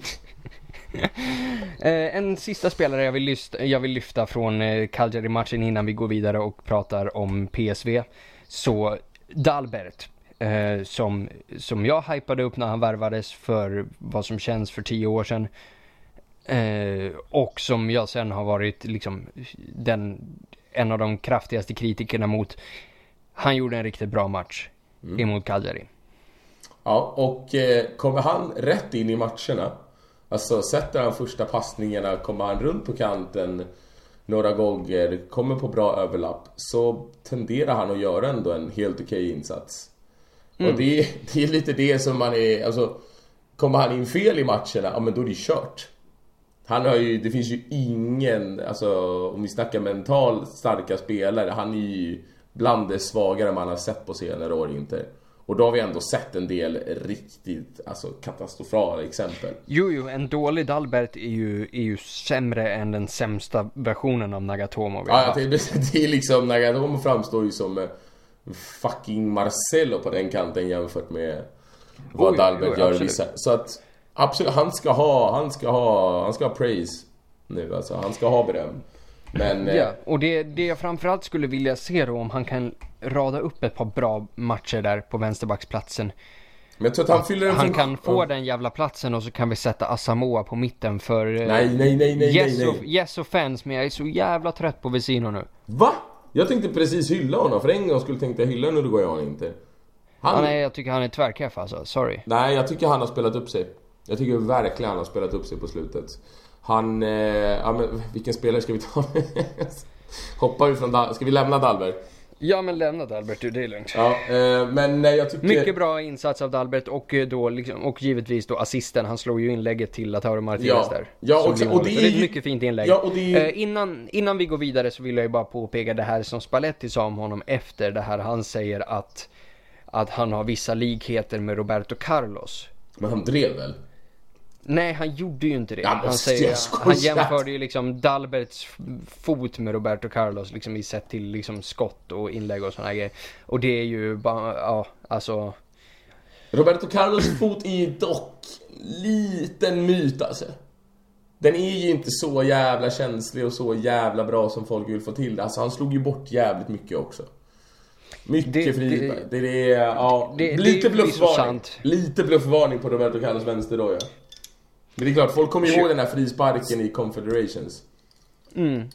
*laughs* en sista spelare jag vill, lyfta, jag vill lyfta från eh, Cagliari-matchen innan vi går vidare och pratar om PSV. Så Dalbert, eh, som, som jag hypade upp när han värvades för vad som känns för tio år sedan. Eh, och som jag sen har varit liksom den, en av de kraftigaste kritikerna mot. Han gjorde en riktigt bra match mm. emot Cagliari. Ja, och eh, kommer han rätt in i matcherna, alltså sätter han första passningarna, kommer han runt på kanten några gånger, kommer på bra överlapp, så tenderar han att göra ändå en helt okej insats. Mm. Och det, det är lite det som man är, alltså Kommer han in fel i matcherna, ja men då är det kört. Han har ju, det finns ju ingen, alltså om vi snackar mentalt starka spelare, han är ju bland det svagare man har sett på senare år inte. Och då har vi ändå sett en del riktigt alltså, katastrofala exempel. Jo, jo, en dålig Dalbert är ju, är ju sämre än den sämsta versionen av Nagatomo vi har ja. Det, *laughs* det är liksom, Nagatomo framstår ju som eh, fucking Marcelo på den kanten jämfört med vad oh, Dalbert jo, gör vissa. Så att Absolut, han ska ha, han ska ha, han ska ha praise nu alltså. Han ska ha beröm. Men... Ja, och det, det jag framförallt skulle vilja se då om han kan rada upp ett par bra matcher där på vänsterbacksplatsen. Men jag tror att han fyller en Han kan få ja. den jävla platsen och så kan vi sätta Asamoa på mitten för... Nej, nej, nej, nej, yes nej, nej. Yes offense, men jag är så jävla trött på Vesino nu. Va? Jag tänkte precis hylla honom, för en gång skulle tänkte jag hylla en Uruguayan inte. Han... Ja, nej, jag tycker han är tvärkeff alltså, sorry. Nej, jag tycker han har spelat upp sig. Jag tycker verkligen han har spelat upp sig på slutet. Han, eh, ja men vilken spelare ska vi ta? *laughs* Hoppar vi från Dal Ska vi lämna Dalberg? Ja men lämna Dalbert du, det är lugnt. Ja, eh, men nej, jag tycker... Mycket bra insats av Dalbert och eh, då liksom, och givetvis då assisten. Han slår ju inlägget till Lautaro Martinez ja. där. Ja, och, och, och det, är det är ett mycket fint inlägg. Ja, och det är... eh, innan, innan vi går vidare så vill jag ju bara påpeka det här som Spalletti sa om honom efter det här. Han säger att, att han har vissa likheter med Roberto Carlos. Men han drev väl? Nej, han gjorde ju inte det. Ja, han, säger, han jämförde ju liksom Dalberts fot med Roberto Carlos liksom i sett till liksom skott och inlägg och sådana grejer. Och det är ju bara, ja, alltså. Roberto Carlos fot är ju dock liten myt alltså. Den är ju inte så jävla känslig och så jävla bra som folk vill få till det. Alltså han slog ju bort jävligt mycket också. Mycket det, frispark. Det, det, det, är, ja, det, lite bluffvarning. Lite bluffvarning på Roberto Carlos vänster då ja. Men det är klart, folk kommer ihåg den här frisparken i Confederations. Mm.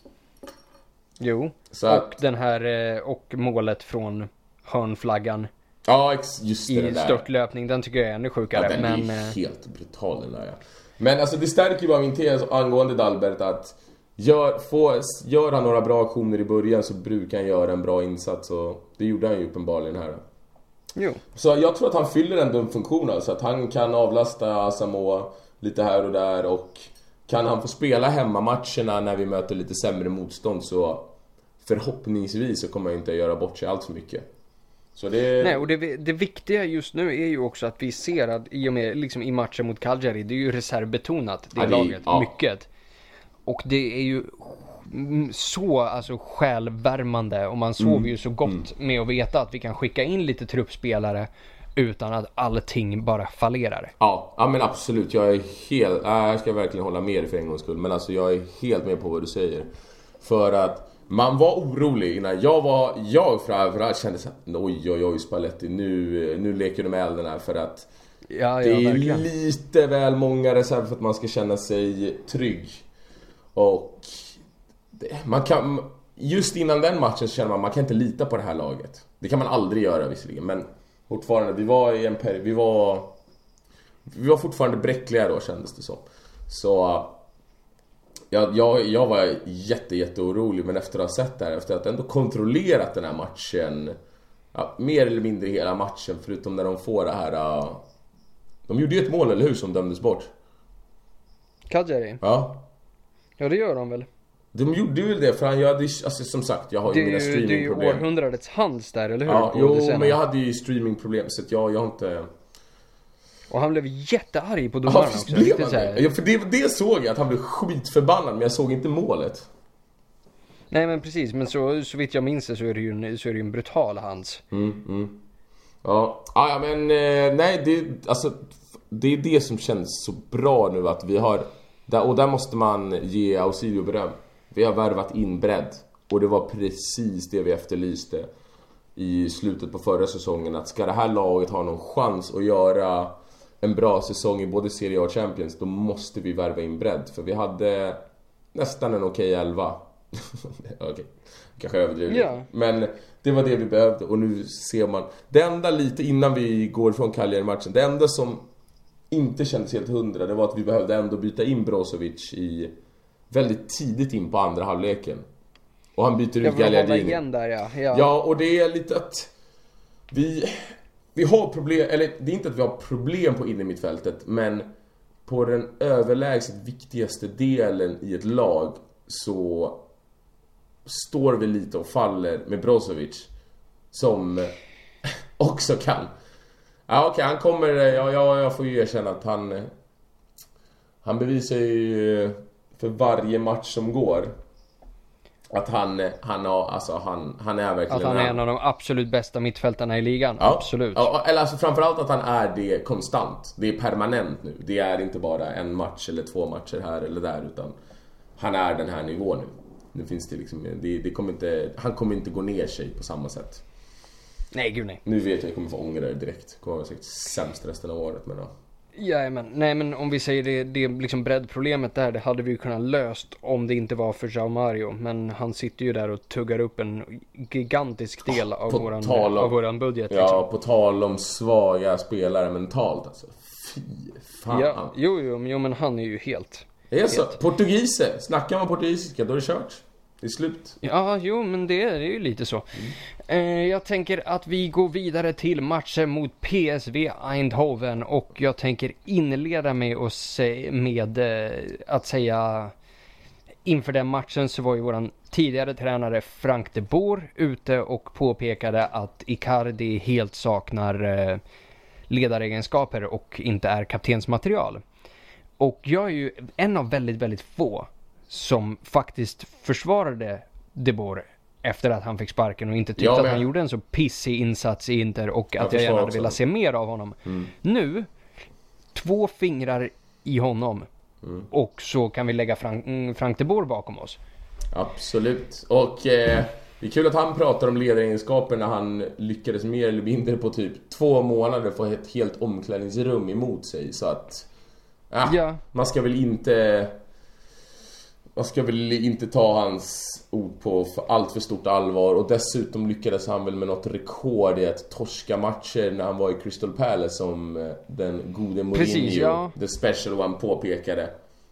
Jo. Så och att... den här, eh, och målet från hörnflaggan. Ja, just det. I störtlöpning, den tycker jag är ännu sjukare. Ja, den men, är eh, helt brutal den där ja. Men alltså det stärker ju bara min tes angående Dalbert att gör, få, gör han några bra aktioner i början så brukar han göra en bra insats och det gjorde han ju uppenbarligen här. Jo. Så jag tror att han fyller ändå en funktion alltså, att han kan avlasta Samoa lite här och där och kan han få spela hemmamatcherna när vi möter lite sämre motstånd så förhoppningsvis så kommer han inte att göra bort sig allt för mycket. Så det... Nej, och det, det viktiga just nu är ju också att vi ser att i och med liksom i matchen mot Cagliari, det är ju reservbetonat, det Ja, laget, ja. mycket. Och det är ju mm, så alltså självvärmande och man sover ju så gott med att veta att vi kan skicka in lite truppspelare utan att allting bara fallerar. Ja, ja men absolut. Jag är helt... Ja, jag ska verkligen hålla med dig för en gångs skull. Men alltså jag är helt med på vad du säger. För att man var orolig innan. Jag var... Jag framförallt kände såhär oj oj oj Spalletti nu, nu leker du med elden här för att Ja, det ja, är lite väl många reserver för att man ska känna sig trygg. Och det, man kan... Just innan den matchen så känner man man kan inte lita på det här laget. Det kan man aldrig göra visserligen men fortfarande, vi var i en period, vi var... Vi var fortfarande bräckliga då kändes det som. Så... Jag, jag, jag var jätte, jätte orolig men efter att ha sett det här, efter att ändå kontrollerat den här matchen ja, Mer eller mindre hela matchen förutom när de får det här... Uh, de gjorde ju ett mål, eller hur, som dömdes bort? Cagliari? Ja. Ja, det gör de väl. De gjorde ju det för han, jag hade alltså som sagt, jag har ju mina ju, det är ju streamingproblem. århundradets hands där, eller hur? Ja, jo, men jag hade ju streamingproblem så att jag, jag har inte... Och han blev jättearg på Ja, domarna visst också. blev han det? Ja, för det, det såg jag, att han blev skitförbannad, men jag såg inte målet. Nej men precis, men så, så vitt jag minns det så är det ju en, så är det en brutal hands. Mm, mm. Ja, ja ja, men eh, nej det, alltså, det är det som känns så bra nu att vi har, där, och där måste man ge Ausilio beröm. Vi har värvat in bredd. Och det var precis det vi efterlyste i slutet på förra säsongen. Att ska det här laget ha någon chans att göra en bra säsong i både Serie A och Champions, då måste vi värva in bredd. För vi hade nästan en okej elva. *laughs* okej, kanske överdriver lite. Ja. Men det var det vi behövde och nu ser man. Det enda lite innan vi går från Cagliari-matchen, det enda som inte kändes helt hundra, det var att vi behövde ändå byta in Brozovic i väldigt tidigt in på andra halvleken. Och han byter ut Gagliardini. igen där ja. ja. Ja, och det är lite att vi, vi har problem, eller det är inte att vi har problem på innermittfältet, men på den överlägset viktigaste delen i ett lag så står vi lite och faller med Brozovic. Som *laughs* också kan. Ja okej, han kommer, ja, ja, jag får ju erkänna att han Han bevisar ju för varje match som går att han, han har, alltså han, han är verkligen Att han är en av de absolut bästa mittfältarna i ligan. Ja, Absolut. Ja, eller alltså framförallt att han är det konstant. Det är permanent nu. Det är inte bara en match eller två matcher här eller där utan han är den här nivån nu. Nu finns det liksom, det, det kommer inte, han kommer inte gå ner sig på samma sätt. Nej gud nej. Nu vet jag att jag kommer få ångra det direkt. Kommer vara säkert sämst resten av året men ja. Jajamän. Nej men om vi säger det, det liksom breddproblemet där, det hade vi ju kunnat löst om det inte var för Jao Mario. Men han sitter ju där och tuggar upp en gigantisk del av, på våran, om- av våran budget. Ja, liksom. på tal om svaga spelare mentalt alltså. Fy fan. ja. Jo, jo, men- jo men han är ju helt... Det är så. Portugiser. Snackar man portugisiska då är det kört. Det är slut. Ja, jo men det, är- det är ju lite så. Eh, jag tänker att vi går vidare till matchen mot PSV Eindhoven och jag tänker inleda med att, sä- med, eh, att säga inför den matchen så var ju våran tidigare tränare Frank de Boer ute och påpekade att Icardi helt saknar eh, ledaregenskaper och inte är kaptensmaterial. Och jag är ju en av väldigt, väldigt få som faktiskt försvarade De Boer efter att han fick sparken och inte tyckte Jag att han gjorde en så pissig insats i Inter och Jag att jag gärna försvarar hade velat se mer av honom. Mm. Nu, två fingrar i honom Mm. och så kan vi lägga Frank, mm, Frank de Boer bakom oss. Absolut. Och eh, det är kul att han pratar om ledaregenskaper när han lyckades mer eller mindre på typ två månader få ett helt omklädningsrum emot sig. Så att... ah, Ja. Man ska väl inte... Man ska väl inte ta hans ord på för allt för stort allvar och dessutom lyckades han väl med något rekord i att torska matcher när han var i Crystal Palace som eh, den gode Mourinho, Precis, ja. the special one, påpekade.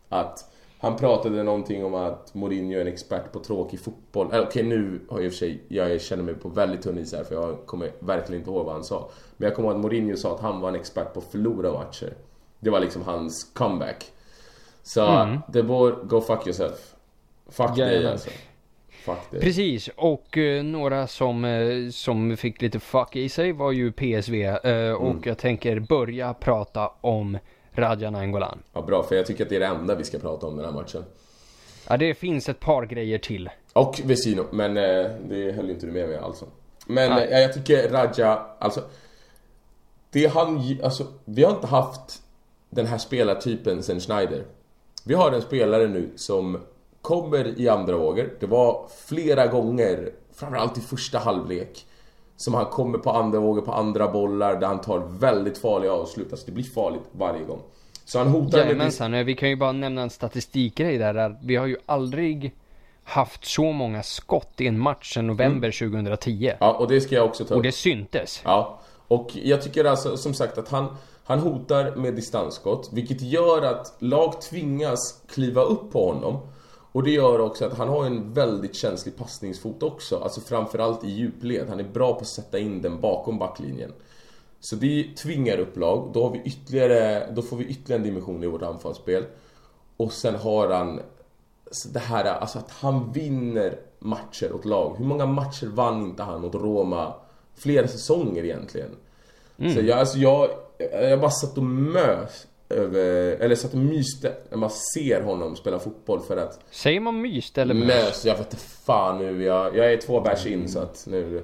Att Han pratade någonting om att Mourinho är en expert på tråkig fotboll. Äh, Okej okay, nu har jag i och för sig, jag känner mig på väldigt tunn is här för jag kommer verkligen inte ihåg vad han sa. Men jag kommer ihåg att Mourinho sa att han var en expert på att förlora matcher. Det var liksom hans comeback. Så, mm. det var go fuck yourself. Fuck dig alltså. Fuck Precis, och uh, några som, uh, som fick lite fuck i sig var ju PSV. Uh, mm. Och jag tänker börja prata om Raja Nainggolan. Ja, bra, för jag tycker att det är det enda vi ska prata om den här matchen. Ja, det finns ett par grejer till. Och Vesino, men det höll inte du med mig alltså. Men Nej. jag tycker Raja, alltså... Det han, alltså, vi har inte haft den här spelartypen sen Schneider. Vi har en spelare nu som kommer i andra vågor. Det var flera gånger, framförallt i första halvlek, som han kommer på andra vågor på andra bollar där han tar väldigt farliga avslut. Alltså det blir farligt varje gång. Så han hotar Jajamensan, med... vi kan ju bara nämna en statistikgrej där, där. Vi har ju aldrig haft så många skott i en match sedan november mm. 2010. Ja, och det ska jag också ta upp. Och det syntes. Ja, och jag tycker alltså som sagt att han, han hotar med distansskott, vilket gör att lag tvingas kliva upp på honom. Och det gör också att han har en väldigt känslig passningsfot också, alltså framförallt i djupled. Han är bra på att sätta in den bakom backlinjen. Så det tvingar upp lag, då, har vi ytterligare, då får vi ytterligare en dimension i vårt anfallsspel. Och sen har han det här, alltså att han vinner matcher åt lag. Hur många matcher vann inte han åt Roma? Flera säsonger egentligen. Mm. Så jag, alltså jag, jag bara satt och mös över, eller satt och myste när man ser honom spela fotboll för att Säger man myste eller mös? Mös, jag vet inte fan nu, jag, jag är två bärs in så att nu,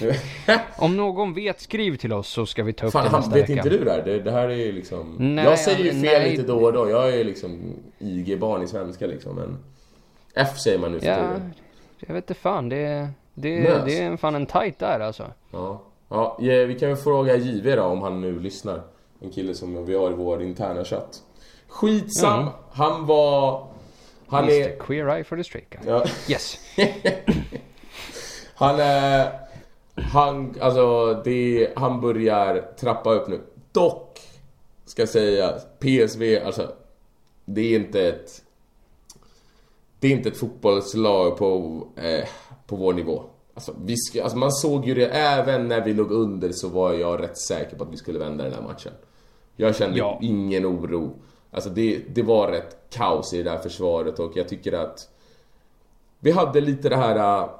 nu. *laughs* Om någon vet, skriv till oss så ska vi ta upp fan, det nästa vet vecka. inte du det här? Det, det här är ju liksom nej, Jag säger ju fel nej. lite då och då, jag är liksom IG-barn i svenska liksom men F säger man nu för ja, tiden Jag vet inte fan, det, det, det är fan en tight där alltså Ja, ja vi kan väl fråga JV då om han nu lyssnar en kille som vi har i vår interna chatt. Skitsam. Mm. Han var... Han Mr. är... Queer Eye for the Straight Guy. Ja. Yes. *laughs* han är... Han, alltså det, han börjar trappa upp nu. Dock, ska jag säga, PSV, alltså det är inte ett... Det är inte ett fotbollslag på, eh, på vår nivå. Alltså, vi ska, alltså man såg ju det, även när vi låg under så var jag rätt säker på att vi skulle vända den här matchen. Jag kände ja. ingen oro. Alltså det, det var rätt kaos i det där försvaret och jag tycker att vi hade lite det här uh,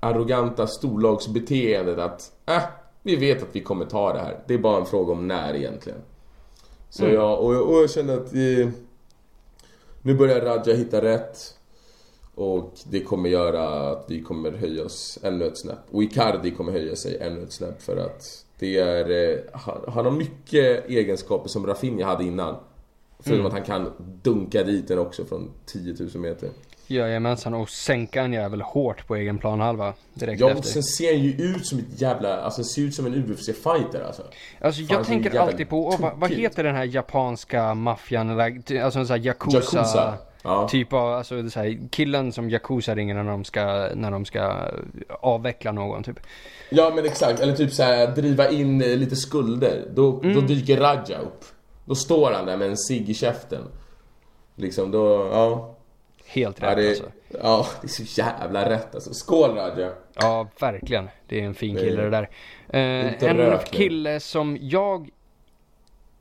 arroganta storlagsbeteendet att äh, vi vet att vi kommer ta det här. Det är bara en fråga om när egentligen. Så mm. jag, och, och jag känner att vi, nu börjar Raja hitta rätt. Och det kommer göra att vi kommer höja oss ännu ett snäpp. Och Icardi kommer höja sig ännu ett snäpp för att det är... Eh, han, har mycket egenskaper som Rafinha hade innan. Förutom mm. att han kan dunka dit den också från 10 000 meter. Jajamensan och sänka en jävel hårt på egen planhalva direkt ja, efter. sen ser han ju ut som ett jävla, alltså ser ut som en UFC-fighter alltså. Alltså jag tänker alltid på, vad, vad, heter den här japanska maffian eller, alltså en sån här yakuza, yakuza. Ja. Typ av, alltså så här, killen som Yakuza ringer när de ska, när de ska avveckla någon typ. Ja men exakt, eller typ så här, driva in lite skulder. Då, mm. då dyker Raja upp. Då står han där med en cigg i käften. Liksom då, ja. Helt rätt ja, det, alltså. Ja, det är så jävla rätt alltså. Skål Raja! Ja, verkligen. Det är en fin kille det där. Eh, en rök, kille som jag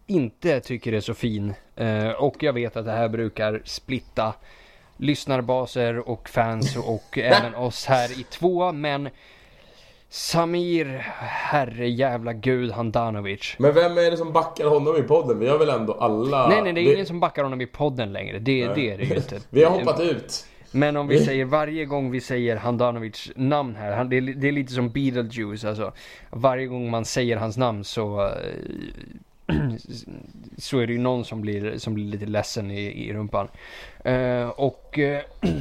inte tycker är så fin. Eh, och jag vet att det här brukar splitta lyssnarbaser och fans och *laughs* även oss här i två. Men Samir, herre jävla gud Handanovic. Men vem är det som backar honom i podden? Vi har väl ändå alla... Nej nej, det är ingen som backar honom i podden längre. Det, det är det ju inte. *laughs* vi har hoppat ut. Men om vi *laughs* säger varje gång vi säger Handanovic namn här, det är, det är lite som Beetlejuice alltså. Varje gång man säger hans namn så *clears throat* så är det ju någon som blir, som blir lite ledsen i, i rumpan. Uh, och uh, *clears throat*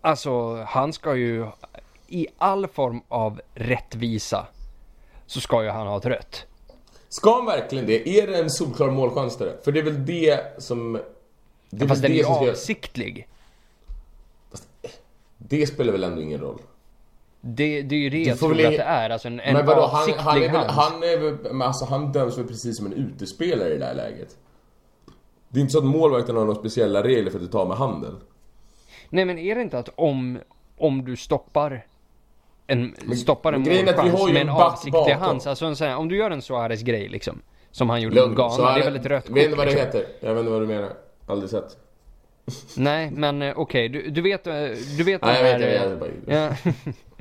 alltså han ska ju i all form av rättvisa så ska ju han ha ett rött. Ska han verkligen det? Är det en solklar målchans där? För det är väl det som... Det är Fast den är ju avsiktlig. Fast, det spelar väl ändå ingen roll? Det, det är ju det jag tror att det är, alltså en, en men vadå, han, han, är väl, han, är väl, alltså han döms väl precis som en utespelare i det här läget? Det är inte så att målvakten har några speciella regler för att du tar med handen. Nej men är det inte att om, om du stoppar en, stoppar en målchans med en en back avsikt till bakom. hands. Alltså en sån här, om du gör en Suarez grej liksom. Som han gjorde mot Ghana. Det är är väl ett rött Jag vet inte kort, vad det liksom. heter. Jag vet inte vad du menar. Aldrig sett. Nej men eh, okej, du, du vet, eh, du vet Nej, den jag här... vet, jag eh, vet. Ja. *laughs*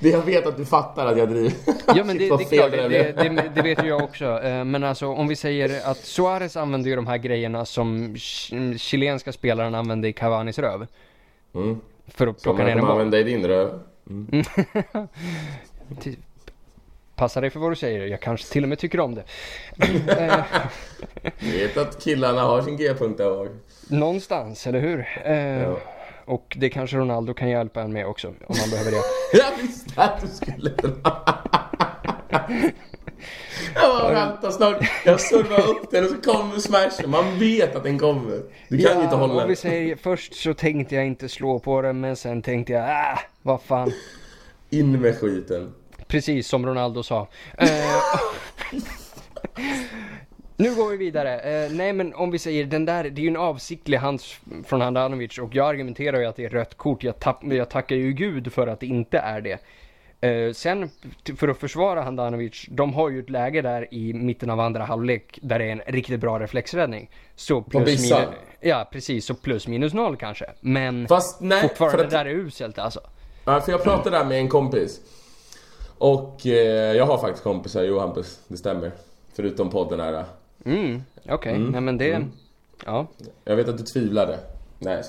Det jag vet att du fattar att jag driver. Ja men *laughs* det, det klart, det det, det, vet ju jag också. Eh, Men alltså om vi säger att Suarez använder ju de här grejerna som ch- chilenska spelaren använde i Cavanis röv. Mm. För att Som plocka ner man en boll. använda i din röv. *laughs* Passa dig för vad du säger, jag kanske till och med tycker om det. Du *laughs* vet att killarna har sin G-punkt där bak. Någonstans, eller hur? Eh, Ja. Och det kanske Ronaldo kan hjälpa en med också, om man behöver det. *laughs* Jag visste att du skulle. Jag bara vänta snart. Jag servar upp den och så kommer smashen. Man vet att den kommer. Du kan ju inte hålla den. vi säger, först så tänkte jag inte slå på den, men sen tänkte jag, ah, vad fan. In med skiten. Precis som Ronaldo sa. *laughs* *laughs* Nu går vi vidare. Eh, nej men om vi säger den där, det är ju en avsiktlig hands från Handanovic och jag argumenterar ju att det är rött kort. Jag, tapp, jag tackar ju gud för att det inte är det. Eh, sen för att försvara Handanovic, de har ju ett läge där i mitten av andra halvlek där det är en riktigt bra reflexräddning. Så plus minus, Ja precis, så plus minus noll kanske. Men Fast nej, fortfarande för att- det där är uselt alltså. Ja, för jag pratade där med en kompis. Och eh, jag har faktiskt kompisar, jo Hampus, det stämmer. Förutom podden här. Mm, okej, nej men det, ja. Jag vet att du tvivlade. Nej.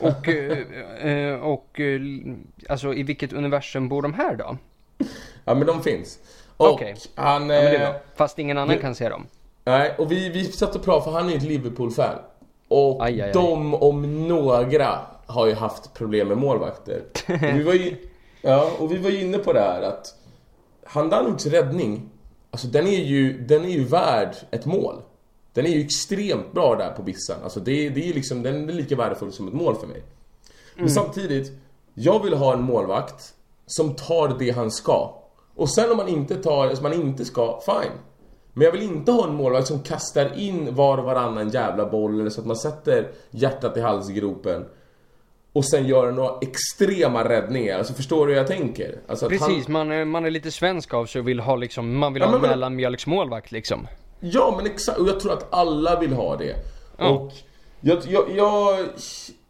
Och, eh, eh, och eh, alltså i vilket universum bor de här då? Ja men de finns. Och Okej. han... Ja. Fast ingen annan det- kan se dem. Nej, och vi, vi satt och pratade för han är ett Liverpool-fan. Och Aj, aj, aj. de om några har ju haft problem med målvakter. Och vi var ju, *laughs* ja, och vi var ju inne på det här att Handanovics räddning, alltså den är ju, den är ju värd ett mål. Den är ju extremt bra där på Bissan. Alltså det, det är liksom, den är lika värdefull som ett mål för mig. Men samtidigt, jag vill ha en målvakt som tar det han ska. Och sen om man inte tar det som man inte ska, fine. Men jag vill inte ha en målvakt som kastar in var och varannan jävla boll eller så att man sätter hjärtat i halsgropen. Och sen gör några extrema räddningar. Alltså förstår du hur jag tänker? Alltså Precis, Han, man, är- man är lite svensk av sig och vill ha liksom, man vill Ja, ha en men- mellanmjölksmålvakt liksom. ja men exakt, och jag tror att alla vill ha det. Ja. Och jag, jag, jag,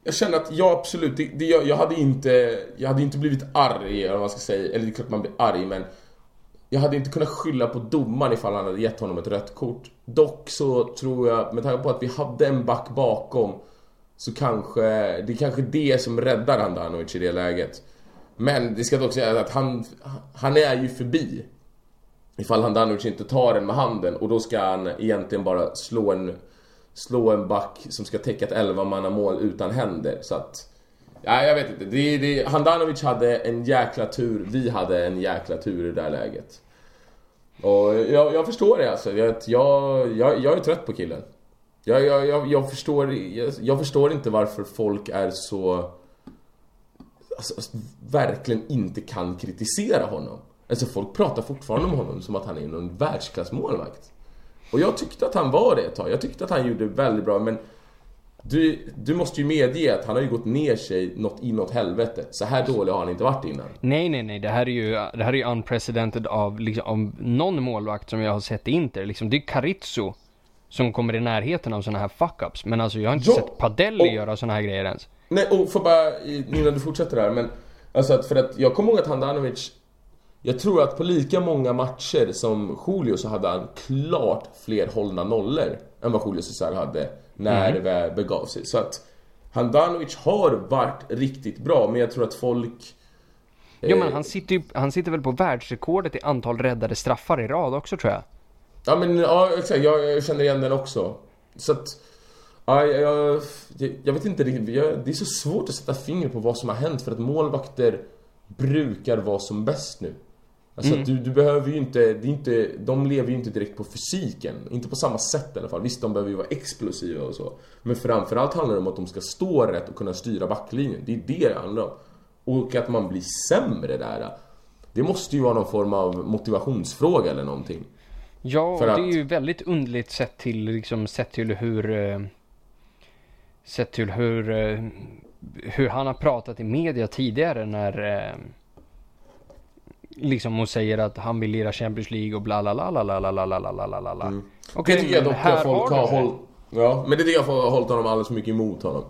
jag känner att jag absolut, det, det, jag, jag hade inte, jag hade inte blivit arg eller vad man ska säga. Eller det är klart man blir arg men jag hade inte kunnat skylla på domaren ifall han hade gett honom ett rött kort. Dock så tror jag, med tanke på att vi hade en back bakom så kanske, det är kanske det som räddar Handanovic i det läget. Men det ska dock sägas att han, han är ju förbi. Ifall Handanovic inte tar den med handen och då ska han egentligen bara slå en, slå en back som ska täcka ett 11 mål utan händer. Så att, ja, jag vet inte. Det, det, Handanovic hade en jäkla tur, vi hade en jäkla tur i det där läget. Och jag, jag förstår det alltså. Jag, jag, jag, jag är trött på killen. Jag, jag, jag, jag, förstår, jag, jag förstår inte varför folk är så... Alltså, alltså, verkligen inte kan kritisera honom. Alltså folk pratar fortfarande om honom som att han är någon världsklassmålvakt. Och jag tyckte att han var det ett tag. Jag tyckte att han gjorde väldigt bra men du, du måste ju medge att han har ju gått ner sig något inåt helvete. Så här dålig har han inte varit innan. Nej, nej, nej, det här är ju, det här är ju unprecedented av, liksom, av någon målvakt som jag har sett i Inter. Liksom, det är Carizzo som kommer i närheten av sådana här fuck-ups. Men alltså jag har inte Ja, sett Padelli och- göra sådana här grejer ens. Nej, och får bara, innan du fortsätter där, men alltså att för att jag kommer ihåg att Handanovic jag tror att på lika många matcher som Julio så hade han klart fler hållna nollor än vad Julio Cesar hade när det väl begav sig. Så att Handanovic har varit riktigt bra, men jag tror att folk... Jo eh, men han sitter ju, han sitter väl på världsrekordet i antal räddade straffar i rad också tror jag. Ja men ja, exakt, jag, jag känner igen den också. Så att... Ja, jag, jag, jag vet inte riktigt, jag, det är så svårt att sätta finger på vad som har hänt för att målvakter brukar vara som bäst nu. Alltså att du, du behöver ju inte, det är inte, de lever ju inte direkt på fysiken. Inte på samma sätt i alla fall. Visst, de behöver ju vara explosiva och så. Men framförallt handlar det om att de ska stå rätt och kunna styra backlinjen. Det är det det handlar om. Och att man blir sämre där. Det måste ju vara någon form av motivationsfråga eller någonting. Ja, För att- det är ju väldigt underligt sett till, liksom, sett till hur... Eh, sett till hur... Eh, hur han har pratat i media tidigare när... Eh, liksom och säger att han vill lira Champions League och bla la la la la la la la la la la la. Mm. Okej, det tycker jag dock att folk har hållit... Ja, men det tycker jag har hållit honom alldeles för mycket emot honom.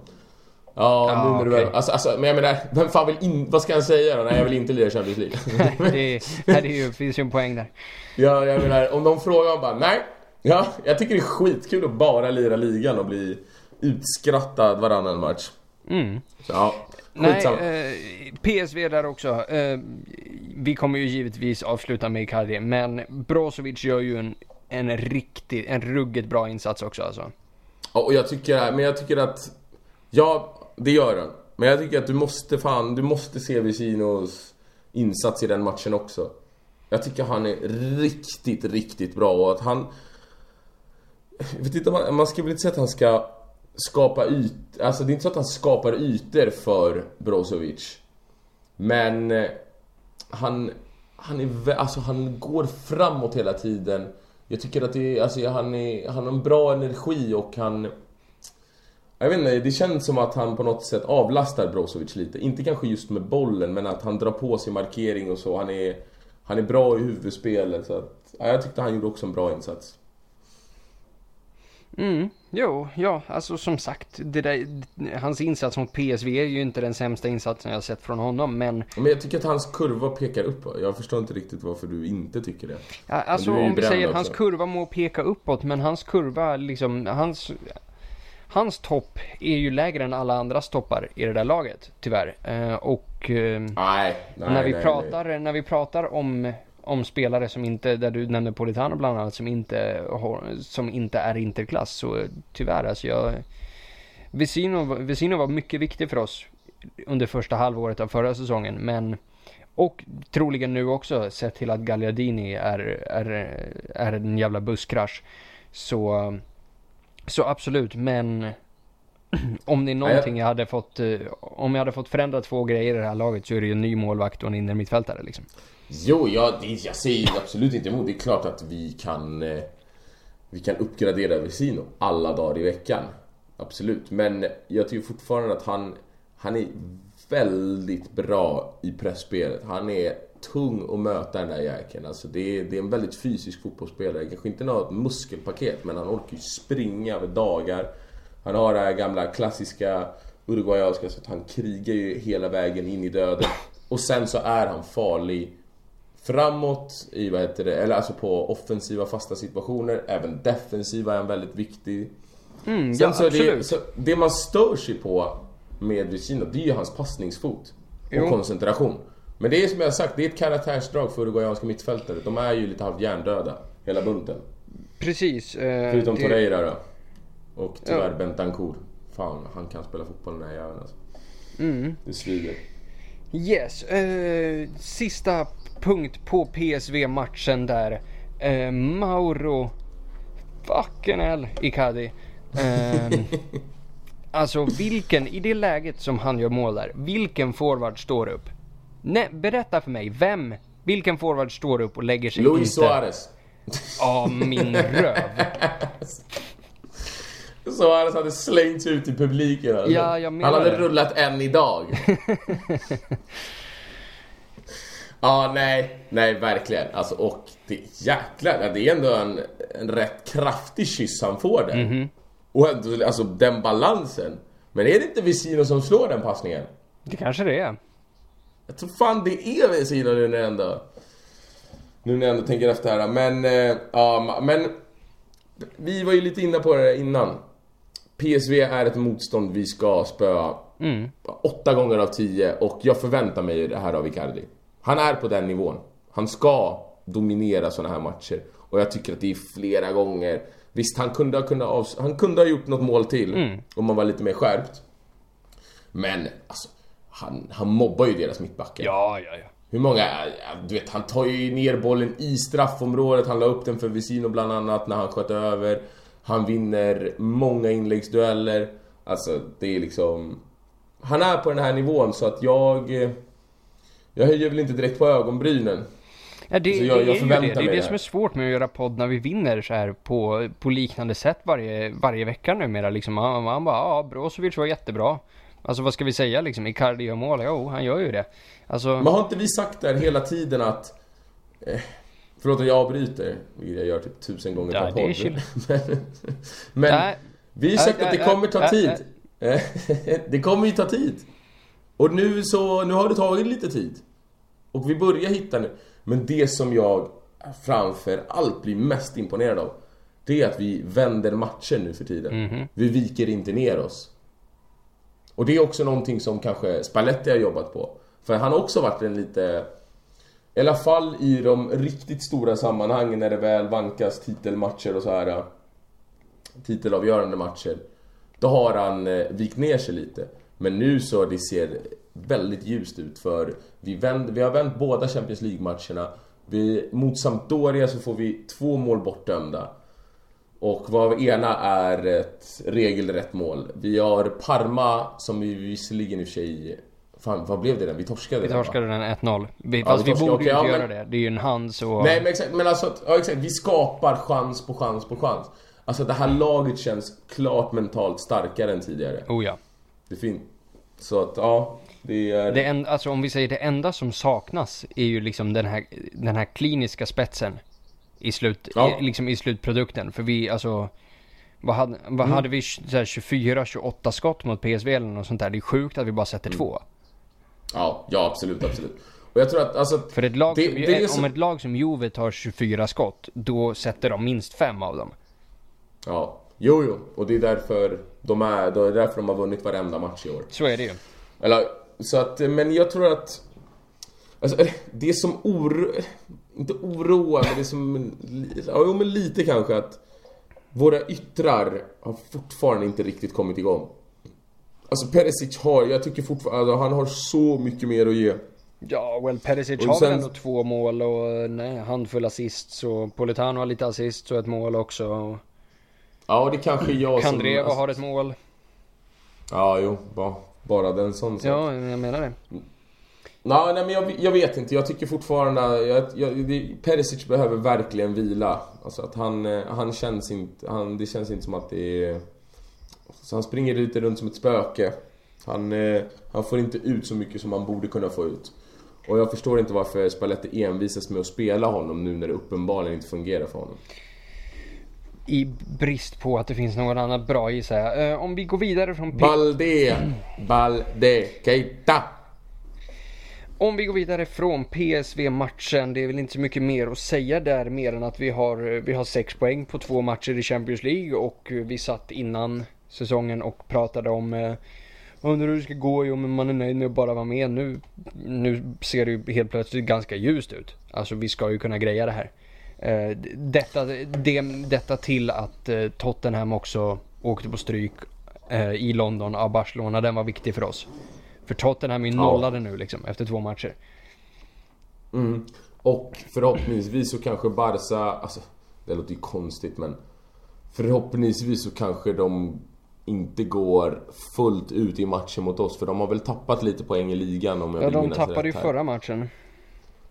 Ja, Ja, nu när du väl, alltså, alltså, men jag menar, vem fan vill in, vad ska han säga då? Nej, jag vill inte lira Champions League. *laughs* det, nej, det är ju, finns ju en poäng där. ja, jag menar, om de frågar honom bara, nej. Ja, jag tycker det är skitkul att bara lira ligan och bli utskrattad varannan match. Mm. Så, ja, Nej, skitsamma. eh, PSV där också. Eh, vi kommer ju givetvis avsluta med Icardi, men Brozovic gör ju en, en riktigt, en ruggigt bra insats också alltså. Ja, och jag tycker, men jag tycker att, ja, det gör han. Men jag tycker att du måste fan, du måste se Vecinos insats i den matchen också. Jag tycker han är riktigt, riktigt bra och att han... Jag vet inte, man, man ska väl inte säga att han ska skapa yt... Alltså det är inte så att han skapar ytor för Brozovic. Men eh, han... Han är alltså han går framåt hela tiden. Jag tycker att det är, alltså han är, han har en bra energi och han... Jag vet inte, det känns som att han på något sätt avlastar Brozovic lite. Inte kanske just med bollen, men att han drar på sig markering och så. Han är, han är bra i huvudspelet. Så att, ja, jag tyckte han gjorde också en bra insats. Mm, jo, ja, alltså som sagt, det där, hans insats mot PSV är ju inte den sämsta insatsen jag har sett från honom, men Men jag tycker att hans kurva pekar uppåt. Jag förstår inte riktigt varför du inte tycker det. Ja, alltså om vi säger att hans kurva må peka uppåt, men hans kurva liksom, hans, hans topp är ju lägre än alla andras toppar i det där laget, tyvärr. Eh, och eh, Nej, nej, när, vi nej, pratar, när vi pratar om, om spelare som inte, där du nämnde Politano bland annat, som inte, har, som inte är interklass, så tyvärr alltså jag... Vesino, Vesino var mycket viktig för oss under första halvåret av förra säsongen, men och troligen nu också sett till att Gagliardini är, är, är en jävla busskrasch. Så, så absolut, men *clears throat* om det är någonting jag hade fått, eh, om jag hade fått förändra två grejer i det här laget så är det ju en ny målvakt och en innermittfältare liksom. Jo, jag, jag säger absolut inte emot. Det är klart att vi kan eh, Vi kan uppgradera Vesino alla dagar i veckan. Absolut, men jag tycker fortfarande att han Han är väldigt bra i pressspelet. Han är tung att möta den där jäkeln. Alltså det är, det är en väldigt fysisk fotbollsspelare. Kanske inte något muskelpaket, men han orkar ju springa över dagar. Han har det här gamla klassiska uruguayanska, så att han krigar ju hela vägen in i döden. Och sen så är han farlig framåt i, vad heter det, eller alltså på offensiva fasta situationer. Även defensiva är han väldigt viktig. Mm, Sen ja, så är det, absolut. så det man stör sig på med Vicino, det är ju hans passningsfot. Och Jo. koncentration. Men det är som jag har sagt, det är ett karaktärsdrag för uruguayanska mittfältare. De är ju lite halvt hjärndöda, hela bunten. Precis. eh, Förutom det- Torreira då. Och tyvärr Ja. Bentancourt. Fan, han kan spela fotboll den här jäveln alltså. Mm. Det svider. Yes, eh, sista punkt på PSV-matchen där. Eh, Mauro fucking hell Icardi. Eh, *laughs* alltså vilken, i det läget som han gör mål där, vilken forward står upp? Nej, berätta för mig, vem, vilken forward står upp och lägger sig Luis inte... Suarez. Ja, min röv. *laughs* Suarez hade slängts ut i publiken alltså. Ja, jag menar Han hade det. rullat än idag. *laughs* Ja, nej, nej verkligen. Alltså och det jäklar, det är ändå en, en rätt kraftig kyss han får där. Mhm. Och ändå, alltså den balansen. Men är det inte Vesino som slår den passningen? Det kanske det är. Jag tror fan det är Vesino nu när jag ändå... Nu när jag ändå tänker efter här. Men, eh, ja, men... Vi var ju lite inne på det innan. PSV är ett motstånd vi ska spöa Mm. åtta gånger av tio och jag förväntar mig det här av Icardi. Han är på den nivån. Han ska dominera såna här matcher. Och jag tycker att det är flera gånger. Visst, han kunde ha, kunnat avs- han kunde ha gjort något mål till Mm. om man var lite mer skärpt. Men, alltså, han, han mobbar ju deras mittbackar. Ja, ja, ja. Hur många, du vet han tar ju ner bollen i straffområdet, han la upp den för Vesino bland annat när han sköt över. Han vinner många inläggsdueller. Alltså det är liksom... Han är på den här nivån så att jag... eh, Jag höjer väl inte direkt på ögonbrynen. Ja, det, Så jag- det jag är ju förväntar det. Det är det det som är svårt med att göra podd när vi vinner så här på, på liknande sätt varje, varje vecka numera. Liksom. Man, man bara, ja, Brozovic var jättebra. Alltså vad ska vi säga liksom? Icardi gör mål? Jo, han gör ju det. Alltså, Men har inte vi sagt där hela tiden att... Eh, förlåt att jag avbryter, vilket jag gör typ tusen gånger Ja, per podd. chill. *laughs* men men nej, vi har sagt Nej, att det nej, kommer ta tid. *laughs* det kommer ju ta tid. Och nu så, nu har det tagit lite tid. Och vi börjar hitta nu. Men det som jag framför allt blir mest imponerad av. Det är att vi vänder matcher nu för tiden. Mhm. Vi viker inte ner oss. Och det är också någonting som kanske Spalletti har jobbat på. För han har också varit en lite... I alla fall i de riktigt stora sammanhangen när det väl vankas titelmatcher och så här. Titelavgörande matcher. Då har han eh, vikt ner sig lite. Men nu så det ser väldigt ljust ut för vi, vänd, vi har vänt båda Champions League-matcherna. Vi, mot Sampdoria så får vi två mål bortdömda. Och vad ena är ett regelrätt mål. Vi har Parma som vi visserligen i och för sig... Fan, vad blev det den? Vi torskade vi den, va? torskade den 1-0. Vi, Ja, fast vi vi, borde ju okej, inte ja, göra men- det. Det är ju en hands och... Nej men exakt, men alltså, ja, exakt, vi skapar chans på chans på chans. Alltså det här laget känns klart mentalt starkare än tidigare. Oh ja. Det är fint. Så att ja, det är... Det en, alltså om vi säger det enda som saknas är ju liksom den här, den här kliniska spetsen. I, slut, Ja. i, liksom i slutprodukten. För vi, alltså. Vad hade, vad Mm. hade vi? Så här 24-28 skott mot PSV eller något sånt där. Det är sjukt att vi bara sätter Mm. två. Ja, ja absolut, absolut. Och jag tror att alltså... För ett lag Det- som, det är om ett lag som Juve tar 24 skott, då sätter de minst fem av dem. Ja, jo jo. Och det är därför de är... Det är därför de har vunnit varenda match i år. Så är det ju. Eller, så att, men jag tror att... Alltså, det som oro... Inte oroar, men det som... Ja, jo, men lite kanske att... Våra yttrar har fortfarande inte riktigt kommit igång. Alltså Perisic har, jag tycker fortfarande, alltså, han har så mycket mer att ge. Ja, well Perisic Och har sen- väl ändå två mål och nej, handfull assist. Så Politano har lite assist och ett mål också. Och Ja, det kanske är jag som... Kandreva har ett mål. Ja, jo. Bara, bara den sån sak. Ja, jag menar det. Nej, nej men jag, jag vet inte. Jag tycker fortfarande... Jag, jag, Perisic behöver verkligen vila. Alltså att han, eh, han känns inte... Han, det känns inte som att det är... Så han springer lite runt som ett spöke. Han, eh, han får inte ut så mycket som han borde kunna få ut. Och jag förstår inte varför Spalletti envisas med att spela honom nu när det uppenbarligen inte fungerar för honom. I brist på att det finns något annat bra gissar jag. Eh, om vi går vidare från Balde! Balde Keita! Om vi går vidare från PSV-matchen, det är väl inte så mycket mer att säga där mer än att vi har, vi har sex poäng på två matcher i Champions League och vi satt innan säsongen och pratade om eh, Undrar hur det ska gå, jo men man är nöjd med att bara vara med. Nu, nu ser det ju helt plötsligt ganska ljust ut. Alltså vi ska ju kunna greja det här. Eh, detta, det, detta till att eh, Tottenham också åkte på stryk eh, i London av Barcelona, den var viktig för oss. För Tottenham är ju Ja. nollade nu liksom efter två matcher. Mm. Och förhoppningsvis så kanske Barca, alltså det låter ju konstigt men Förhoppningsvis så kanske de inte går fullt ut i matchen mot oss för de har väl tappat lite poäng i ligan om jag Ja, de tappade ju förra matchen.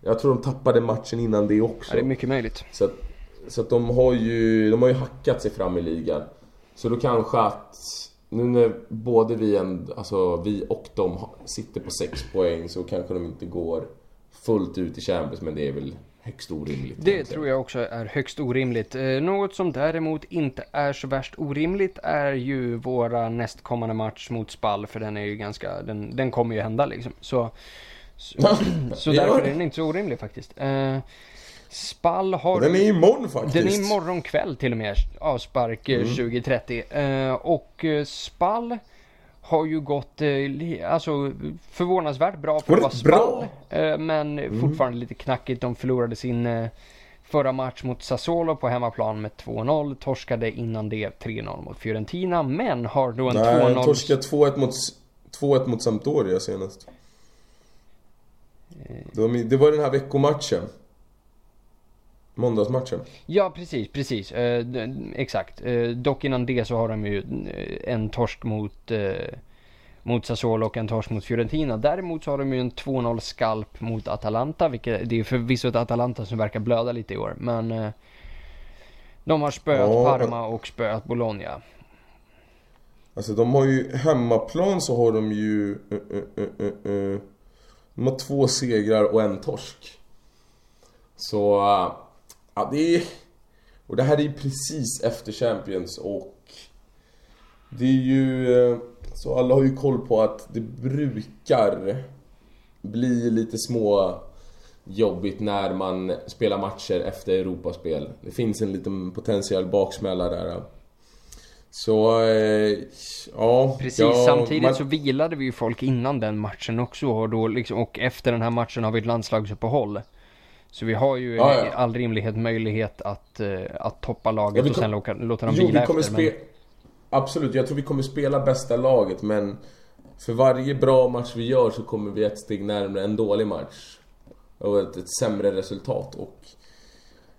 Jag tror de tappade matchen innan det också. Ja, det är mycket möjligt. Så att, så att de har ju, de har ju hackat sig fram i ligan. Så då kanske att nu när både vi, en, alltså vi och de sitter på 6 poäng så kanske de inte går fullt ut i Champions men det är väl högst orimligt. Det tror jag också är högst orimligt. Eh, något som däremot inte är så värst orimligt är ju våra nästkommande match mot Spall för den är ju ganska, den, den kommer ju hända liksom. Så, så, *laughs* så därför är den inte så orimlig faktiskt. Spall har... Den är imorgon faktiskt. Den är imorgon kväll till och med, avspark eh, 2030. Eh, och eh, Spall har ju gått eh, alltså, förvånansvärt bra för att vara. Spall. Eh, men fortfarande lite knackigt. De förlorade sin förra match mot Sassuolo på hemmaplan med 2-0. Torskade innan det 3-0 mot Fiorentina. Men har då en Nej, 2-0. torskade 2-1 mot, 2-1 mot Sampdoria senast. Det var den här veckomatchen. Måndagsmatchen. Ja, precis, precis. Eh, exakt. Eh, dock innan det så har de ju eh, en torsk mot, eh, mot Sassuolo och en torsk mot Fiorentina. Däremot så har de ju en 2-0 skalp mot Atalanta, vilket det är förvisso ett Atalanta som verkar blöda lite i år. Men eh, de har spöat Ja. Parma och spöat Bologna. Alltså de har ju, hemmaplan så har de ju... Uh, uh, uh, uh, uh. De har två segrar och en torsk. Så... Ja, det är... Och det här är ju precis efter Champions och... Det är ju... uh, Så alla har ju koll på att det brukar bli lite små jobbigt när man spelar matcher efter Europaspel. Det finns en liten potentiell baksmälla där. Så, eh, ja. Precis, ja, samtidigt man- så vilade vi ju folk innan den matchen också och, då liksom, och efter den här matchen har vi ett landslagsuppehåll. Så vi har ju Ja, ja. i all rimlighet möjlighet att, eh, att toppa laget vi och kom- sen låta, låta dem Jo, vila vi kommer efter. spe... Absolut, jag tror vi kommer spela bästa laget men för varje bra match vi gör så kommer vi ett steg närmare en dålig match. Och ett, ett sämre resultat och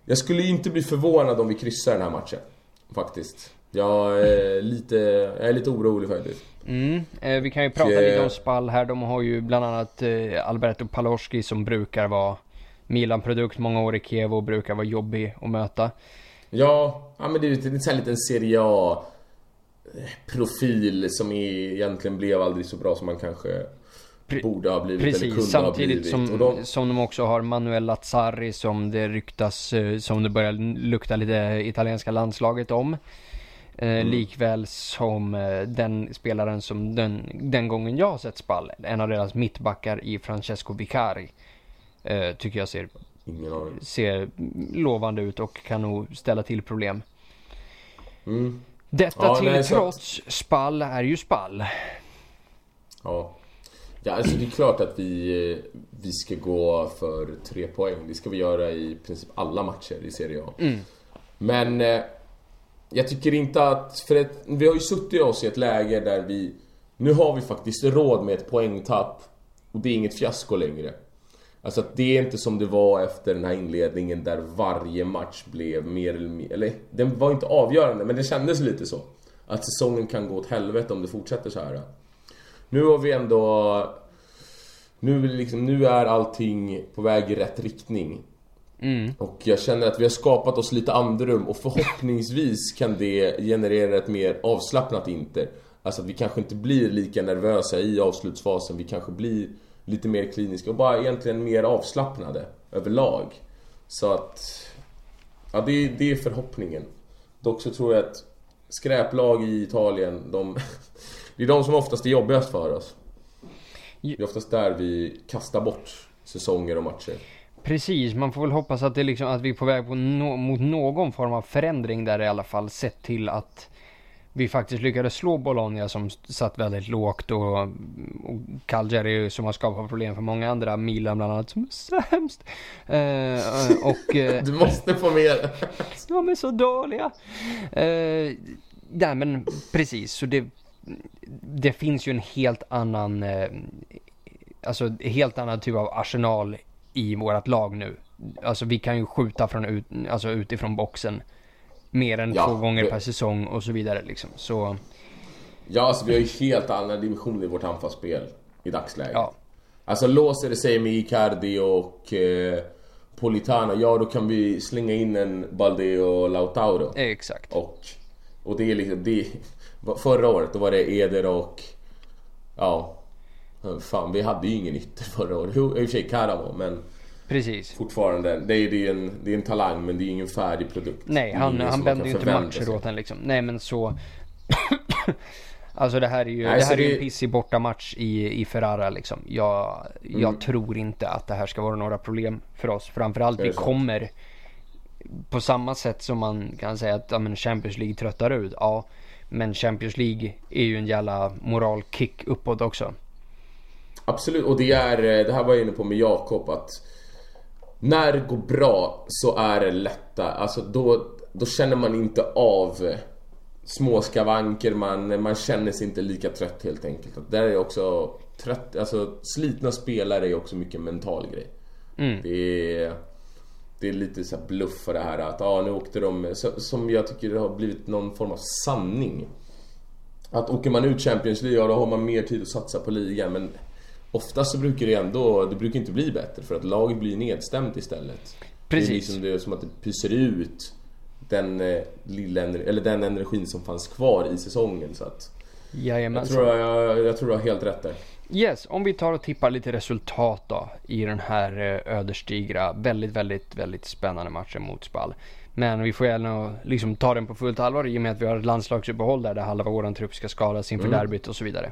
jag skulle inte bli förvånad om vi kryssar den här matchen. Faktiskt. Jag är *laughs* lite, jag är lite orolig faktiskt. Mm, eh, vi kan ju prata lite om Spall här. De har ju bland annat eh, Alberto Paloschi som brukar vara Milan-produkt, många år i Kiev och brukar vara jobbig att möta. Ja, ja men det är ju en sån här liten Serie A profil som är, egentligen blev aldrig så bra som man kanske Pre- borde ha blivit eller Precis, kunde ha samtidigt blivit. som, de, som de också har Manuel Lazzari som det ryktas, eh, som det börjar lukta lite italienska landslaget om. Eh, Mm. Likväl som eh, den spelaren som den, den gången jag har sett Spall, en av deras mittbackar i Francesco Vicari. Eh, tycker jag ser, ser lovande ut och kan nog ställa till problem. Mm. Detta Ja, till nej, så- trots, Spall är ju Spall. Ja. Ja, alltså det är klart att vi, eh, vi ska gå för tre poäng. Det ska vi göra i princip alla matcher i Serie A. Mm. Men eh, jag tycker inte att... För att vi har ju suttit oss i ett läge där vi... Nu har vi faktiskt råd med ett poängtapp. Och det är inget fiasko längre. Alltså att det är inte som det var efter den här inledningen där varje match blev mer eller mindre... Eller den var inte avgörande men det kändes lite så. Att säsongen kan gå åt helvete om det fortsätter så här. Nu har vi ändå... Nu, liksom, nu är allting på väg i rätt riktning. Mm. Och jag känner att vi har skapat oss lite andrum och förhoppningsvis kan det generera ett mer avslappnat Inter. Alltså att vi kanske inte blir lika nervösa i avslutsfasen, vi kanske blir lite mer kliniska och bara egentligen mer avslappnade överlag. Så att... Ja, det, är- det är förhoppningen. Dock så tror jag att skräplag i Italien, de... *laughs* Det är de som oftast är jobbigast för oss. Det är oftast där vi kastar bort säsonger och matcher. Precis, man får väl hoppas att, det liksom, att vi är på väg på nå- mot någon form av förändring där i alla fall. Sett till att vi faktiskt lyckades slå Bologna som satt väldigt lågt och, och Cagliari som har skapat problem för många andra. Milan bland annat som är sämst. Eh, och *laughs* eh, Du måste få med *laughs* de är så dåliga. Eh, nej men precis, så det, det finns ju en helt annan, eh, alltså helt annan typ av arsenal i vårt lag nu. Alltså vi kan ju skjuta från ut, alltså utifrån boxen mer än Ja, två gånger det- per säsong och så vidare liksom. Så Ja, alltså vi har ju helt andra dimensioner i vårt anfallsspel i dagsläget. ja, Alltså låser det sig med Icardi och eh, Politano, ja då kan vi slänga in en Balde och Lautaro. exakt. Och, och det är liksom, det, förra året då var det Eder och, ja, fan vi hade ju ingen ytter förra året. Jo, i och för sig Karamo, men Precis. fortfarande, det är, det är, en, det är en talang men det är ingen färdig produkt. Nej, han, han kan ju inte matcher åt en liksom. Nej men så. *coughs* alltså det här är ju, Nej, det här är ju det- en pissig bortamatch i, i Ferrara liksom. Jag, jag Mm. tror inte att det här ska vara några problem för oss. Framförallt vi kommer på samma sätt som man kan säga att ja, men Champions League tröttar ut. Ja, men Champions League är ju en jävla moralkick uppåt också. Absolut, och det är, eh, det här var jag inne på med Jakob att när det går bra så är det lätta, alltså då, då känner man inte av små skavanker, man, man känner sig inte lika trött helt enkelt. Att Där är också trött, alltså slitna spelare är också mycket mental grej. Mm. Det är, det är lite så bluff för det här att ah, nu åkte de, så, som jag tycker det har blivit någon form av sanning. Att åker man ut Champions League, ja då har man mer tid att satsa på ligan men Oftast så brukar det ändå, det brukar inte bli bättre för att laget blir nedstämt istället. Precis. Det är liksom det är som att det pyser ut den eh, lilla eller den energin som fanns kvar i säsongen så att jag Jajamensan. tror jag, jag tror du har helt rätt där. Yes, om vi tar och tippar lite resultat då i den här eh, ödesdigra, väldigt, väldigt, väldigt spännande matchen mot Spal. Men vi får gärna liksom ta den på fullt allvar i och med att vi har ett landslagsuppehåll där, där halva våran trupp ska skadas inför Mm. derbyt och så vidare.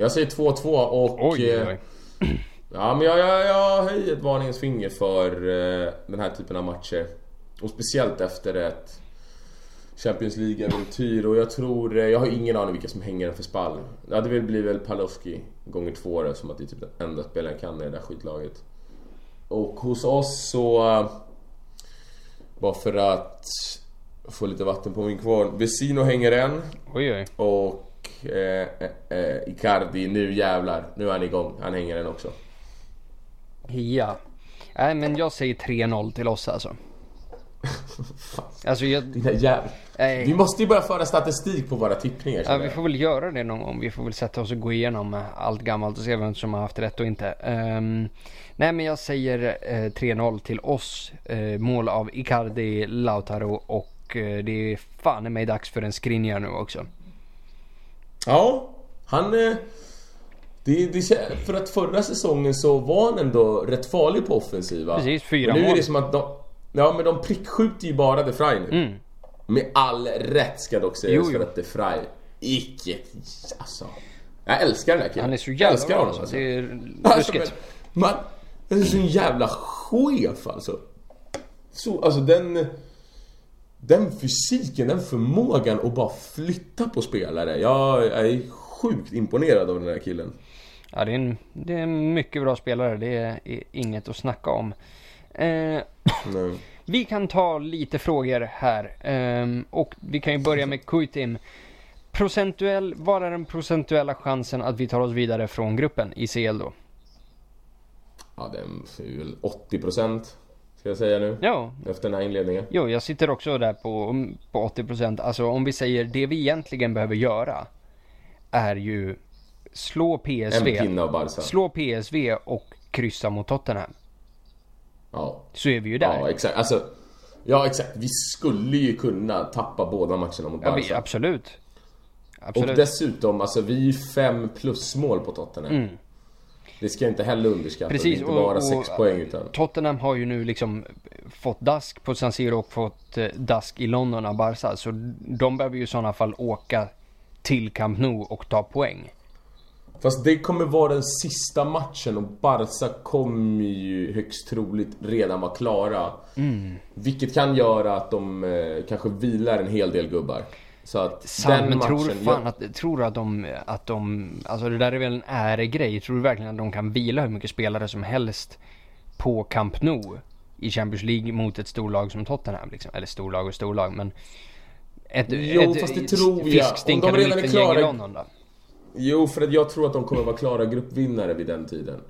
Jag säger 2-2 och... Oj, eh, oj, oj. *clears throat* Ja men jag, jag, jag höjer ett varningens finger för eh, den här typen av matcher. Och speciellt efter ett Champions League-äventyr och jag tror, eh, jag har ingen aning vilka som hänger för spall. Ja det blir väl Palowski gånger två då, som att det är typ den enda spelaren jag kan i det där skitlaget. Och hos oss så... eh, Bara för att få lite vatten på min kvarn. Vesino hänger en Oj, oj. och eh, eh, eh, Icardi, nu jävlar, nu är han igång. Han hänger en också. Ja. Nej, men jag säger 3-0 till oss alltså. *laughs* Alltså jag... Dina jävlar. Nej. Vi måste ju börja föra statistik på våra tippningar Ja, vi får väl göra det någon gång. Vi får väl sätta oss och gå igenom eh, allt gammalt och se vem som har haft rätt och inte. Ehm, nej, men jag säger eh, 3-0 till oss. Eh, mål av Icardi, Lautaro och eh, det är fan mig dags för en Skriniar nu också. Ja, han... Eh, det, det, för att förra säsongen så var han ändå rätt farlig på offensiva. Precis, fyra Och nu är mål. det som att de... Ja men de prickskjuter ju bara De Frey nu. Med all rätt ska dock sägas Mm. Jo, jo. för att De Frey icke... Alltså... Jag älskar den här killen. Han är så Jag jävla älskar bra honom, alltså. Det är Alltså, ruskigt. men, man, är så jävla chef alltså. Så, alltså den... Den fysiken, den förmågan att bara flytta på spelare. Jag är sjukt imponerad av den här killen. Ja, det är, en, det är en mycket bra spelare. Det är inget att snacka om. Eh. *clears throat* Vi kan ta lite frågor här. Ehm, och vi kan ju börja med Kuitim. Procentuell, vad är den procentuella chansen att vi tar oss vidare från gruppen i CL då? Ja, den är väl 80% ska jag säga nu. Ja, Efter den här inledningen. jo, jag sitter också där på, på 80%. Alltså om vi säger det vi egentligen behöver göra är ju slå En PSV, pinne av Barca. slå PSV och kryssa mot Tottenham. Ja. Så är vi ju där. ja, exakt. Alltså, ja, exakt. Vi skulle ju kunna tappa båda matcherna mot Ja, Barca. vi, absolut. Och Absolut. dessutom, alltså vi är ju fem plusmål på Tottenham. Det ska inte heller underskatta. Mm. Precis, det är inte bara och- sex poäng utan... Tottenham har ju nu liksom fått dask på San Siro och fått eh, dask i London av Barca. Så de behöver ju i sådana fall åka till Camp Nou och ta poäng. Fast det kommer vara den sista matchen och Barca kommer ju högst troligt redan vara klara. Mm. Vilket kan göra att de eh, kanske vilar en hel del gubbar. Så att Sant, men tror du matchen- fan att, tror du att de, att de, alltså det där är väl en äregrej. Tror du verkligen att de kan vila hur mycket spelare som helst på Camp Nou i Champions League mot ett storlag som Tottenham liksom? Eller storlag och storlag men ett, Jo, ett fast det tror jag. Om de redan är klara- London då? Jo, för att jag tror att de kommer vara klara gruppvinnare vid den tiden.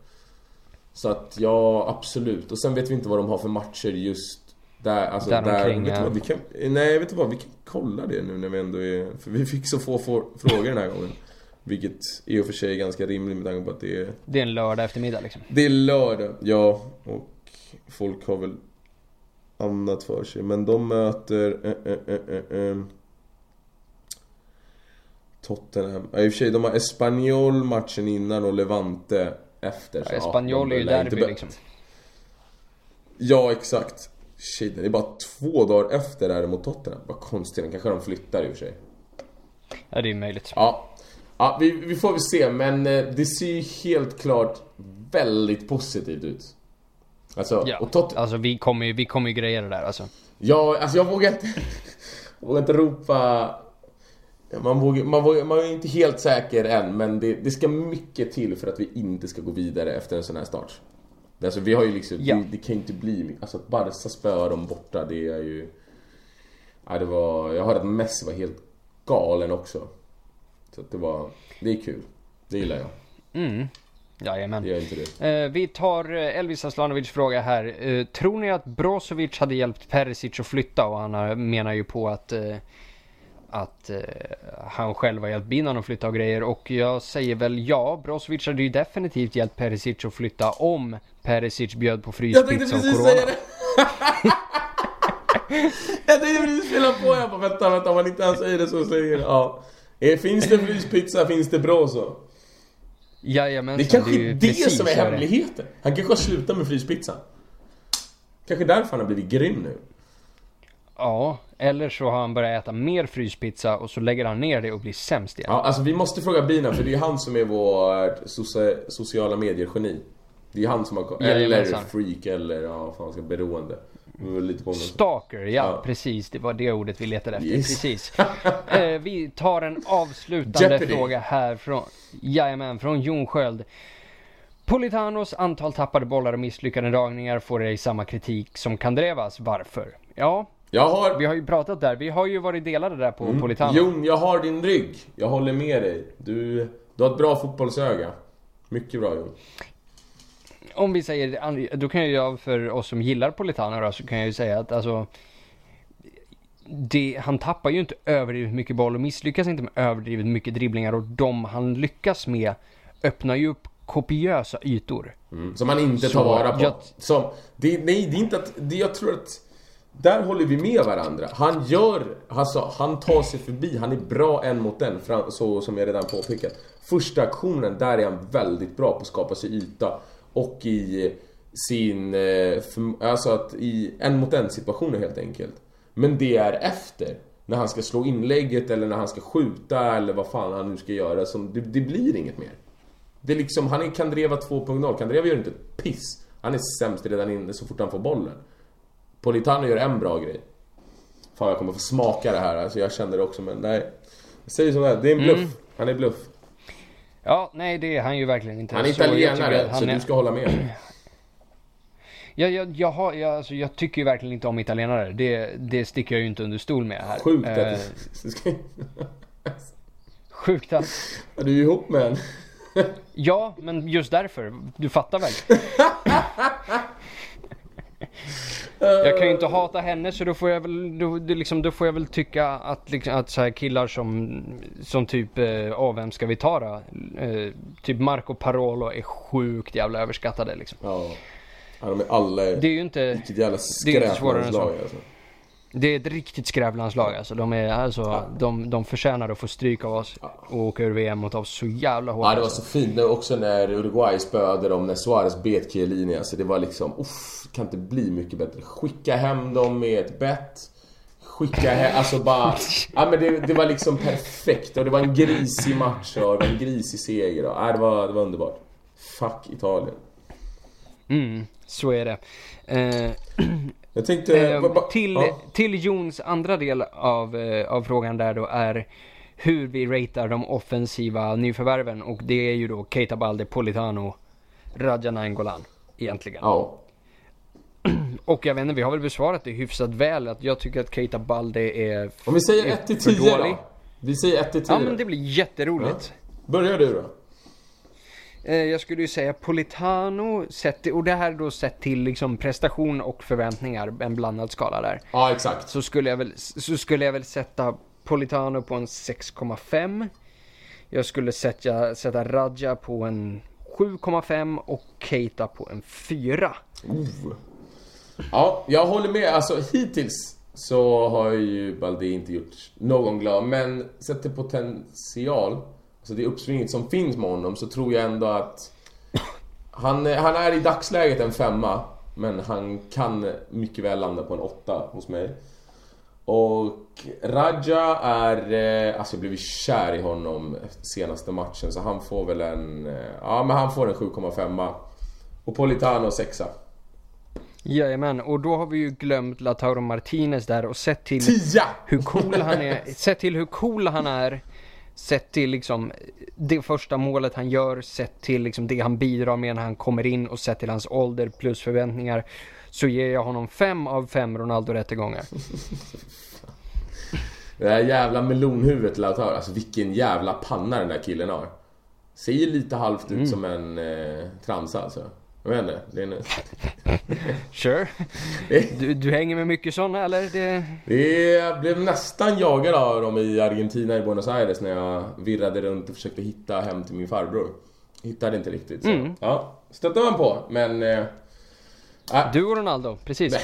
Så att ja, absolut. Och sen vet vi inte vad de har för matcher just där. Alltså Där där, omkring, vet ja. vad, vi kan, nej, vet du vad? Vi kan kolla det nu när vi ändå är... För vi fick så få frågor den här gången. Vilket i och för sig är ganska rimligt med tanke på att det är... Det är en lördag eftermiddag liksom. Det är lördag, ja. Och folk har väl annat för sig. Men de möter... Eh, eh, eh, Tottenham. Ja, i och för sig, de har Espanyol matchen innan och Levante efter. Ja, Espanyol de är ju derby liksom. Ja, exakt. Shit, det är bara två dagar efter är det mot Tottenham. Vad konstigt, den kanske de flyttar i och för sig. Ja, det är möjligt. Ja, ja vi, vi får väl se, men eh, det ser ju helt klart väldigt positivt ut. Alltså, Ja, och Tot- alltså vi kommer ju, vi kommer ju greja det där alltså. Ja, alltså jag vågar inte... Jag *laughs* vågar inte ropa... Man, vågar, man, vågar, man är inte helt säker än, men det, det ska mycket till för att vi inte ska gå vidare efter en sån här start. Alltså vi har ju liksom... Ja. Det, det kan ju inte bli... Alltså att Barca spöar dem borta, det är ju... Ja, det var... Jag hörde att Messi var helt galen också. Så att det var... Det är kul. Det gillar jag. Mm. Jajamän. Gör inte det. Eh, vi tar eh, Elvis Aslanovic fråga här. Eh, tror ni att Brozovic hade hjälpt Perisic att flytta? Och han har, menar ju på att, eh, att eh, han själv har hjälpt Binan att flytta och grejer. Och jag säger väl ja, Brozovic hade ju definitivt hjälpt Perisic att flytta om Perisic bjöd på fryspizza och corona. säga det! *laughs* jag tänkte precis fylla på, jag bara vänta, vänta, om han inte ens säger det så säger det. Ja. Eh, Finns det fryspizza finns det Brozo. Jajamensan, Det är kanske är ju det, som är det. hemligheten. Han kanske har slutat med fryspizza. Kanske därför han har blivit grym nu. Ja, eller så har han börjat äta mer fryspizza och så lägger han ner det och blir sämst igen. Ja, alltså vi måste fråga Bina för det är ju han som är vår socia- sociala medier-geni. Det är han som har... Eller Jajamensan. freak eller ja, vad fan ska beroende. Lite. Stalker, ja, Ja. precis. Det var det ordet vi letade efter. Yes. Precis. *laughs* Eh, vi tar en avslutande Jeopardy. fråga här från, jajamän, från Jon Sköld. Politanos antal tappade bollar och misslyckade dragningar får ej samma kritik som Kandrevas. Varför? Ja, Jag har... vi har ju pratat där. Vi har ju varit delade där på Politano. Jon, jag har din rygg. Jag håller med dig. Du, du har ett bra fotbollsöga. Mycket bra Jon. Om vi säger, då kan ju jag för oss som gillar Politano då, så kan jag ju säga att alltså det, han tappar ju inte överdrivet mycket boll och misslyckas inte med överdrivet mycket dribblingar och de han lyckas med öppnar ju upp kopiösa ytor. Mm. Som man inte Så, tar vara på. jag- Som, det, nej, det är inte att... Det, jag tror att... Där håller vi med varandra. Han gör... Alltså, han tar sig förbi. Han är bra en mot en. Så som jag redan påpekat. Första aktionen, där är han väldigt bra på att skapa sig yta. Och i sin... Eh, alltså att i en mot en situationer helt enkelt. Men det är efter. När han ska slå inlägget eller när han ska skjuta eller vad fan han nu ska göra. Som, det, det blir inget mer. Det är liksom, han är Kandreva 2.0. Kandreva gör inte ett piss. Han är sämst redan inne så fort han får bollen. Politano gör en bra grej. Fan jag kommer få smaka det här, alltså jag känner det också men nej. Jag säger som det är, det är en bluff. Han är bluff. Ja, nej det är han ju verkligen inte. Han är Så italienare, att han så är- du ska hålla med. *clears throat* Jag, jag, jag, har, jag, alltså, jag tycker ju verkligen inte om italienare. Det, det sticker jag ju inte under stol med här. Sjukt Eh, *laughs* att du... Sjukt att... Är du ihop med en? Ja, men just därför. Du fattar väl? *laughs* Jag kan ju inte hata henne så då får jag väl, då, liksom, då får jag väl tycka att, liksom, att så här killar som, som typ, eh, åh vem ska vi ta då? Eh, typ Marco Parolo är sjukt jävla överskattade liksom. Ja. Ja, de är alla... Det är ju inte, Vilket jävla det är inte svårare än så. alltså. Det är ett riktigt skrävlandslag alltså. De är alltså, de, de förtjänar att få stryk av oss och åka ur VM mot oss så jävla hårt Ja det var alltså. så fint nu också när Uruguay spöade dem när Suarez bet Chiellini. Alltså det var liksom, uff, kan inte bli mycket bättre. Skicka hem dem med ett bett. Skicka hem, alltså bara... *laughs* Ja men det, det var liksom perfekt och det var en grisig match och det var en grisig seger och, ja, det, var, det var underbart. Fuck Italien. Mm, så är det. Eh, *clears throat* Jag tänkte... Eh, till, ja. till Jons andra del av, eh, av frågan där då är hur vi ratear de offensiva nyförvärven och det är ju då Keita Balde, Politano, Radja Nainggolan egentligen. Ja. *clears throat* Och jag vet inte, vi har väl besvarat det hyfsat väl att jag tycker att Keita Balde är Om vi säger är 1 till för 10 dålig. då? Vi säger 1 till 10 Ja men det blir jätteroligt. Börjar du då? Eh, Jag skulle ju säga Politano, sett och det här är då sett till liksom prestation och förväntningar, en blandad skala där. Ja exakt. så skulle jag väl, så skulle jag väl sätta Politano på en 6,5. Jag skulle sätta, sätta Radja på en 7,5 och Keita på en 4. Oh. Ja, jag håller med. Alltså hittills så har ju Balde inte gjort någon glad. Men sett till potential, alltså det uppsvinget som finns med honom, så tror jag ändå att han, han är i dagsläget en femma. Men han kan mycket väl landa på en åtta hos mig. Och Raja är... eh, Alltså jag blev kär i honom senaste matchen så han får väl en... eh, Ja men han får en 7,5. Och Politano sexa. Jajamän, och då har vi ju glömt Lautaro Martinez där och sett till 10! hur cool han är. Sett till hur cool han är. Sett till liksom det första målet han gör, sett till liksom det han bidrar med när han kommer in och sett till hans ålder plus förväntningar. Så ger jag honom fem av fem Ronaldo-rättegångar. *laughs* Det där jävla melonhuvudet Lautaro, alltså vilken jävla panna den där killen har. Ser ju lite halvt ut som en eh, transa alltså. Jag vet inte. Det, är en... *laughs* Sure. Du, du hänger med mycket sådana eller? Det... det blev nästan jagad av dem i Argentina i Buenos Aires när jag virrade runt och försökte hitta hem till min farbror. Hittade inte riktigt. Så. Mm. Ja, stötte man på men... Eh, äh, Du och Ronaldo, precis.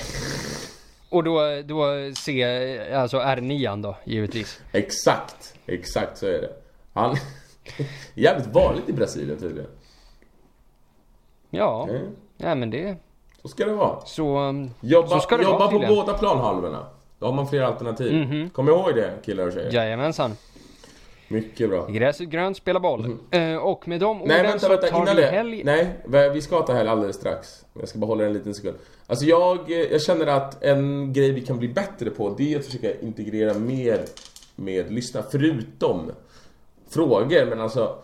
Och då, då C, alltså R9 då, givetvis. exakt, exakt så är det. Han... *laughs* Jävligt vanligt i Brasilien tydligen. Ja, Mm. ja men det... Så ska det vara. Så, um, Jobba, så ska det jobba vara på tydligen. båda planhalvorna. Då har man fler alternativ. Mhm. Kom ihåg det killar och tjejer. Jajamensan. Mycket bra. Gräset grönt, spela boll. Eh, och med de orden. Nej vänta, så vänta, tar innan vi det. helg... Nej, vi ska ta helg alldeles strax. Jag ska bara hålla en liten sekund. Alltså jag, jag känner att en grej vi kan bli bättre på det är att försöka integrera mer med lyssna förutom frågor. Men alltså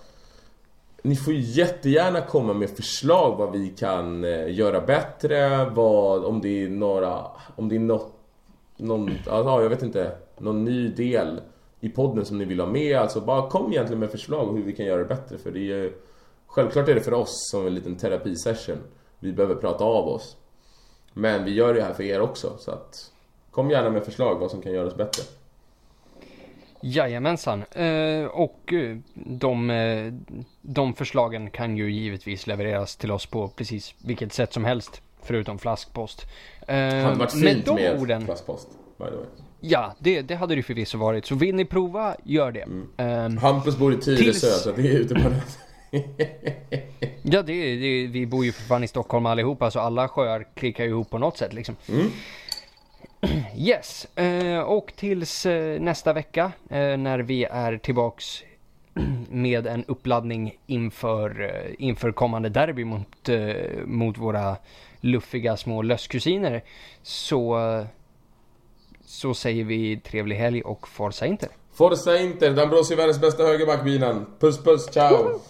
ni får ju jättegärna komma med förslag vad vi kan eh, göra bättre, vad, om det är några, om det är något, någon, ja jag vet inte, någon ny del i podden som ni vill ha med. Alltså bara kom egentligen med förslag hur vi kan göra det bättre för det är ju, självklart är det för oss som en liten terapisession. Vi behöver prata av oss. Men vi gör det här för er också så att kom gärna med förslag vad som kan göras bättre. Jajamensan. Eh, och eh, de, eh, de förslagen kan ju givetvis levereras till oss på precis vilket sätt som helst. Förutom flaskpost. Eh, hade varit med fint med orden. flaskpost. By the way. Ja, det, det hade det förvisso varit. Så vill ni prova, gör det. Mm. Ehm, Hampus bor i Tyresö Tills- så det är ute på det. ja, det, det, vi bor ju för fan i Stockholm allihopa så alla sjöar klickar ju ihop på något sätt liksom. Mm. *clears throat* Yes, eh, och tills eh, nästa vecka eh, när vi är tillbaks *clears throat* med en uppladdning inför, inför kommande derby mot, mot våra luffiga små lösskusiner så, så säger vi trevlig helg och Forza Inter. Forza Inter, Dambrosio världens bästa högerback binan. Puss puss, ciao!